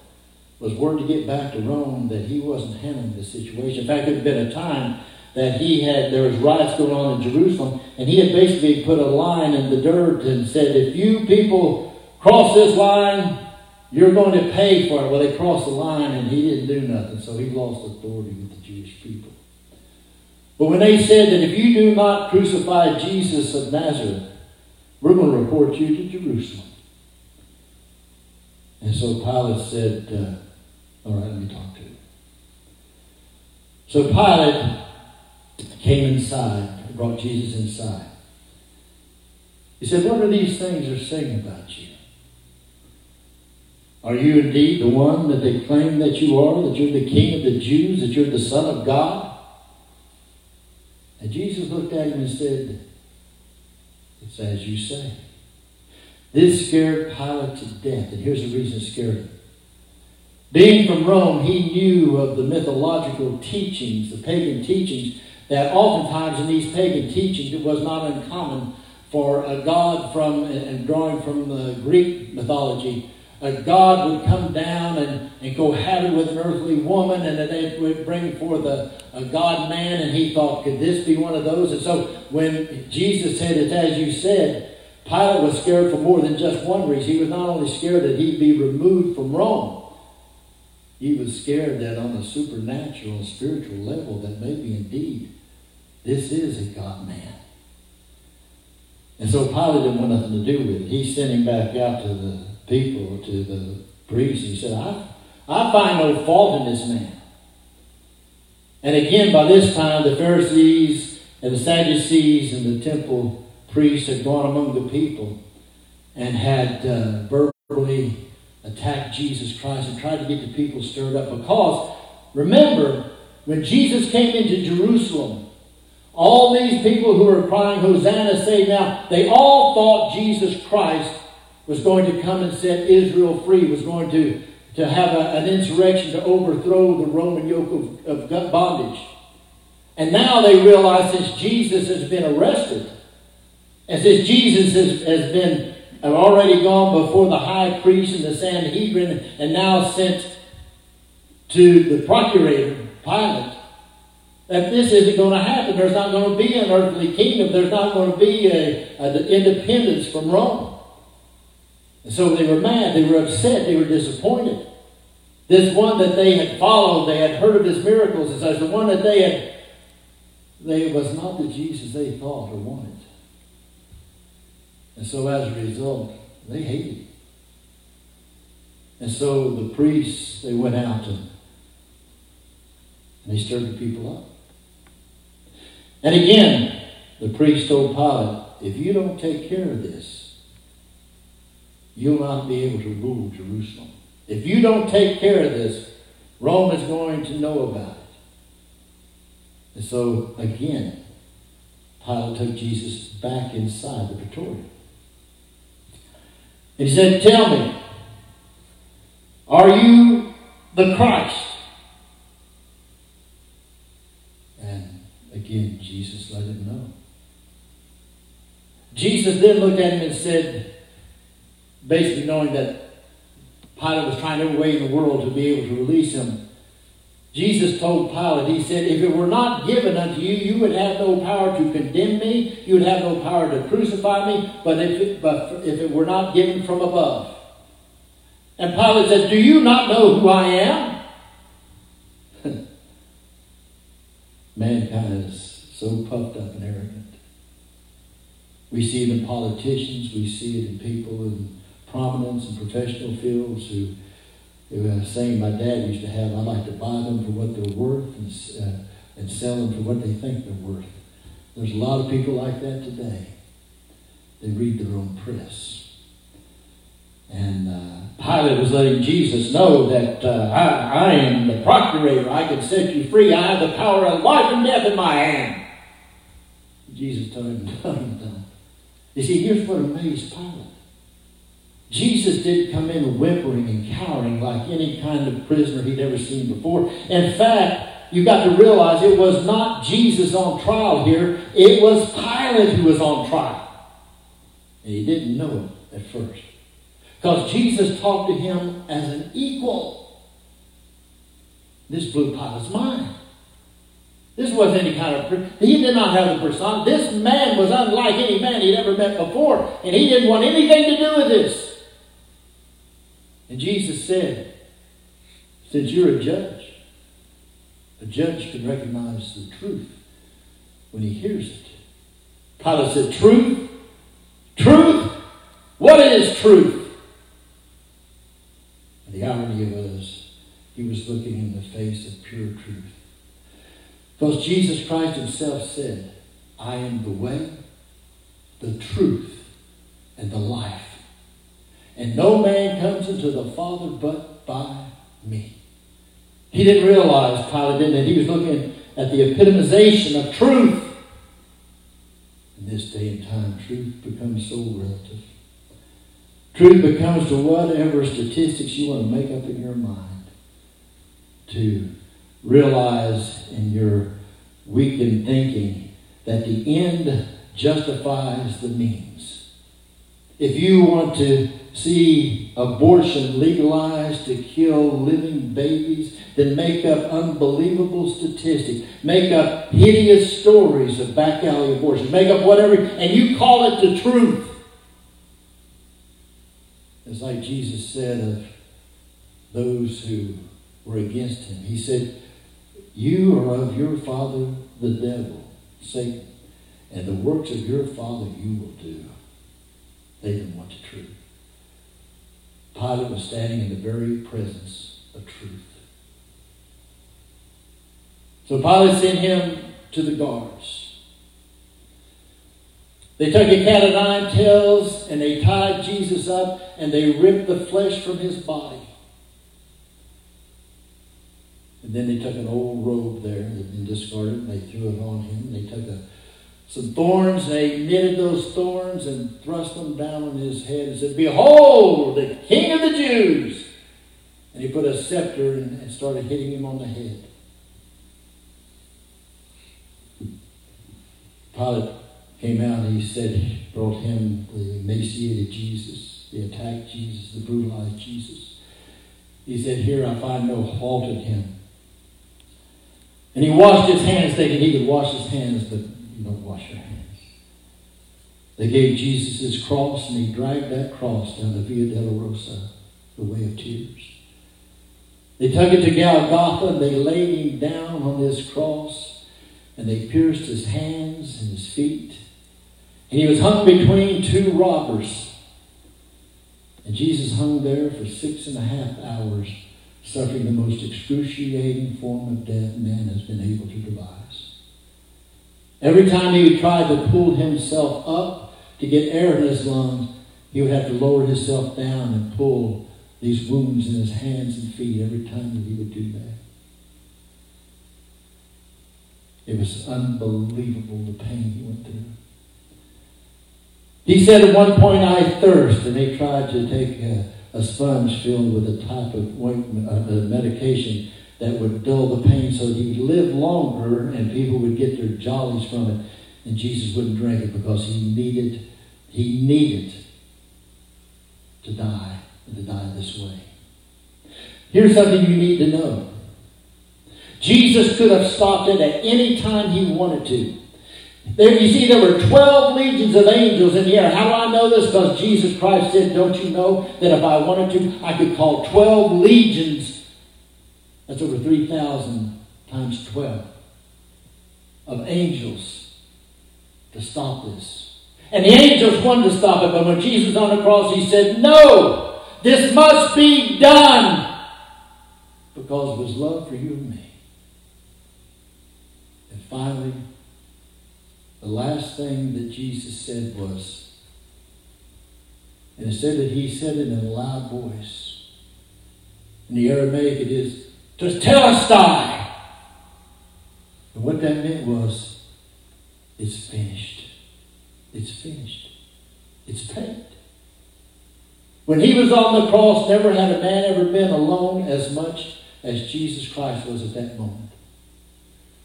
was word to get back to Rome that he wasn't handling the situation. In fact, there had been a time that he had, there was riots going on in Jerusalem, and he had basically put a line in the dirt and said, if you people cross this line, you're going to pay for it. Well, they crossed the line and he didn't do nothing, so he lost authority with the Jewish people. But when they said that if you do not crucify Jesus of Nazareth, we're going to report you to Jerusalem. And so Pilate said, uh, All right, let me talk to you. So Pilate came inside, brought Jesus inside. He said, What are these things they're saying about you? Are you indeed the one that they claim that you are, that you're the king of the Jews, that you're the Son of God? And Jesus looked at him and said, It's as you say. This scared Pilate to death, and here's the reason it scared him. Being from Rome, he knew of the mythological teachings, the pagan teachings, that oftentimes in these pagan teachings it was not uncommon for a god from, and drawing from the Greek mythology, a god would come down and, and go have it with an earthly woman, and then they would bring forth a, a god man, and he thought, could this be one of those? And so when Jesus said, it's as you said, Pilate was scared for more than just one reason. He was not only scared that he'd be removed from Rome, he was scared that on a supernatural, spiritual level, that maybe indeed this is a God man. And so Pilate didn't want nothing to do with it. He sent him back out to the people, to the priest. He said, I, I find no fault in this man. And again, by this time, the Pharisees and the Sadducees and the temple priests had gone among the people and had uh, verbally attacked Jesus Christ and try to get the people stirred up. Because, remember, when Jesus came into Jerusalem, all these people who were crying, Hosanna, say now, they all thought Jesus Christ was going to come and set Israel free, was going to, to have a, an insurrection to overthrow the Roman yoke of, of bondage. And now they realize since Jesus has been arrested, and since Jesus has, has been already gone before the high priest and the Sanhedrin, and now sent to the procurator, Pilate, that this isn't going to happen. There's not going to be an earthly kingdom. There's not going to be an independence from Rome. And so they were mad, they were upset, they were disappointed. This one that they had followed, they had heard of his miracles, as the one that they had, they was not the Jesus they thought or wanted. And so as a result, they hated him. And so the priests, they went out and, and they stirred the people up. And again, the priest told Pilate, if you don't take care of this, you'll not be able to rule Jerusalem. If you don't take care of this, Rome is going to know about it. And so, again, Pilate took Jesus back inside the praetorium. He said, Tell me, are you the Christ? And again, Jesus let him know. Jesus then looked at him and said, basically knowing that Pilate was trying every way in the world to be able to release him. Jesus told Pilate, He said, If it were not given unto you, you would have no power to condemn me, you would have no power to crucify me, but if it, but if it were not given from above. And Pilate says, Do you not know who I am? [laughs] Mankind is so puffed up and arrogant. We see it in politicians, we see it in people in prominence and professional fields who, who uh, saying my dad used to have, I like to buy them for what they're worth and, uh, and sell them for what they think they're worth. There's a lot of people like that today. They read their own press. And uh, Pilate was letting Jesus know that uh, I, I am the procurator. I can set you free. I have the power of life and death in my hand. Jesus told him, [laughs] no, You see, here's what amazed Pilate. Jesus didn't come in whimpering and cowering like any kind of prisoner he'd ever seen before. In fact, you've got to realize it was not Jesus on trial here, it was Pilate who was on trial. And he didn't know it at first. Because Jesus talked to him as an equal. This blew Pilate's mind. This wasn't any kind of, he did not have the persona. This man was unlike any man he'd ever met before, and he didn't want anything to do with this. And Jesus said, since you're a judge, a judge can recognize the truth when he hears it. Pilate said, Truth? Truth? What is truth? And the irony was, he was looking in the face of pure truth. Because Jesus Christ himself said, I am the way, the truth, and the life. And no man comes into the Father but by me. He didn't realize, Pilate didn't, that he was looking at the epitomization of truth. In this day and time, truth becomes so relative. Truth becomes to whatever statistics you want to make up in your mind to realize in your weakened thinking that the end justifies the means. If you want to see abortion legalized to kill living babies, then make up unbelievable statistics, make up hideous stories of back alley abortion, make up whatever, and you call it the truth. It's like Jesus said of those who were against him. He said, You are of your father, the devil, Satan, and the works of your father you will do. They didn't want the truth. Pilate was standing in the very presence of truth. So Pilate sent him to the guards. They took a cat of nine tails and they tied Jesus up and they ripped the flesh from his body. And then they took an old robe there that had been discarded and they threw it on him. They took a, some thorns, they knitted those thorns and thrust them down on his head and said, Behold, the King of the Jews! And he put a scepter and started hitting him on the head. Pilate came out and he said, brought him the emaciated Jesus, the attacked Jesus, the brutalized Jesus. He said, Here I find no fault in him. And he washed his hands, thinking he could wash his hands, but you don't wash your hands. They gave Jesus his cross, and he dragged that cross down the Via Dolorosa, the way of tears. They took it to Golgotha, and they laid him down on this cross, and they pierced his hands and his feet and he was hung between two robbers. And Jesus hung there for six and a half hours, suffering the most excruciating form of death man has been able to devise. Every time he would try to pull himself up to get air in his lungs, he would have to lower himself down and pull these wounds in his hands and feet every time that he would do that. It was unbelievable the pain he went through. He said at one point, I thirst, and they tried to take a, a sponge filled with a type of uh, medication that would dull the pain so he'd live longer and people would get their jollies from it. And Jesus wouldn't drink it because he needed, he needed to die and to die this way. Here's something you need to know. Jesus could have stopped it at any time he wanted to. There, you see, there were 12 legions of angels in the air. How do I know this? Because Jesus Christ said, Don't you know that if I wanted to, I could call 12 legions. That's over 3,000 times 12 of angels to stop this. And the angels wanted to stop it, but when Jesus was on the cross, he said, No, this must be done because of his love for you and me. And finally, the last thing that Jesus said was, and it said that he said it in a loud voice. In the Aramaic, it is, Tetelestai. And what that meant was, it's finished. It's finished. It's paid. When he was on the cross, never had a man ever been alone as much as Jesus Christ was at that moment.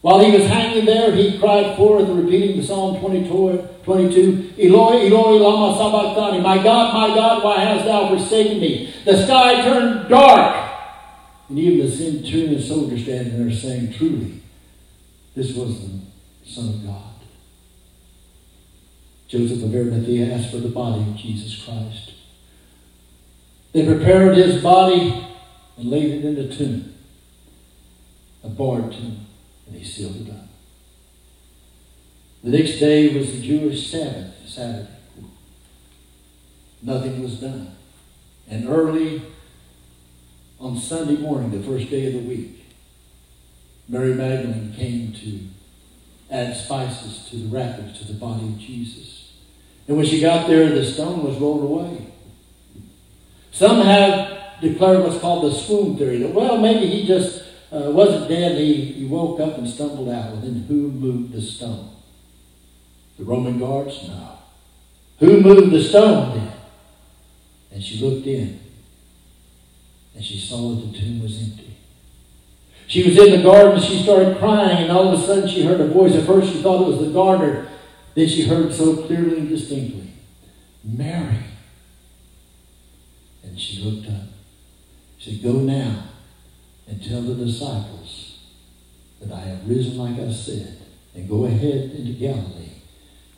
While he was hanging there, he cried forth, repeating the Psalm 22, 22 Eloi, Eloi, lama sabachthani. My God, my God, why hast thou forsaken me? The sky turned dark. And even the centurion soldier standing there saying, Truly, this was the Son of God. Joseph of Arimathea asked for the body of Jesus Christ. They prepared his body and laid it in a tomb, a barred tomb, and he sealed it up. The next day was the Jewish Sabbath, Saturday. Nothing was done. And early on Sunday morning, the first day of the week, Mary Magdalene came to add spices to the wrappings to the body of Jesus. And when she got there, the stone was rolled away. Some have declared what's called the swoon theory that, well, maybe he just uh, wasn't dead, he, he woke up and stumbled out. Well, then who moved the stone? The Roman guards? No. Who moved the stone then? And she looked in, and she saw that the tomb was empty. She was in the garden, and she started crying, and all of a sudden she heard a voice. At first she thought it was the gardener. Then she heard so clearly and distinctly, Mary. And she looked up. She said, Go now and tell the disciples that I have risen like I said, and go ahead into Galilee,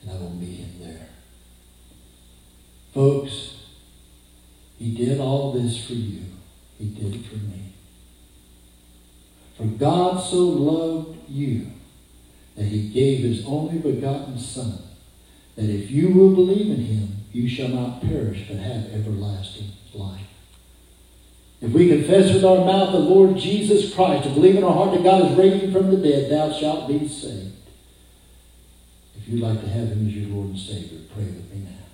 and I will meet him there. Folks, he did all this for you. He did for me. For God so loved you that he gave his only begotten Son, that if you will believe in him, you shall not perish but have everlasting life. If we confess with our mouth the Lord Jesus Christ and believe in our heart that God is raising from the dead, thou shalt be saved. If you'd like to have him as your Lord and Savior, pray with me now.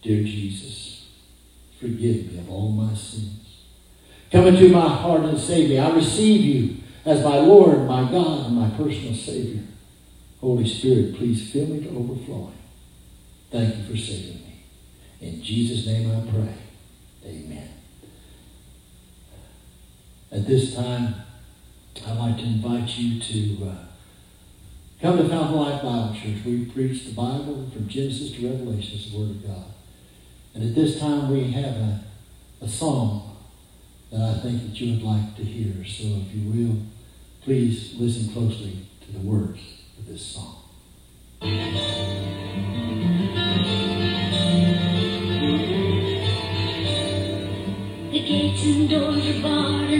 Dear Jesus, forgive me of all my sins. Come into my heart and save me. I receive you as my Lord, my God, and my personal Savior. Holy Spirit, please fill me to overflowing. Thank you for saving me. In Jesus' name I pray. Amen. At this time, I'd like to invite you to uh, come to Fountain Life Bible Church. We preach the Bible from Genesis to Revelation, the Word of God. And at this time, we have a, a song that I think that you would like to hear. So if you will, please listen closely to the words of this song. The gates and doors are barred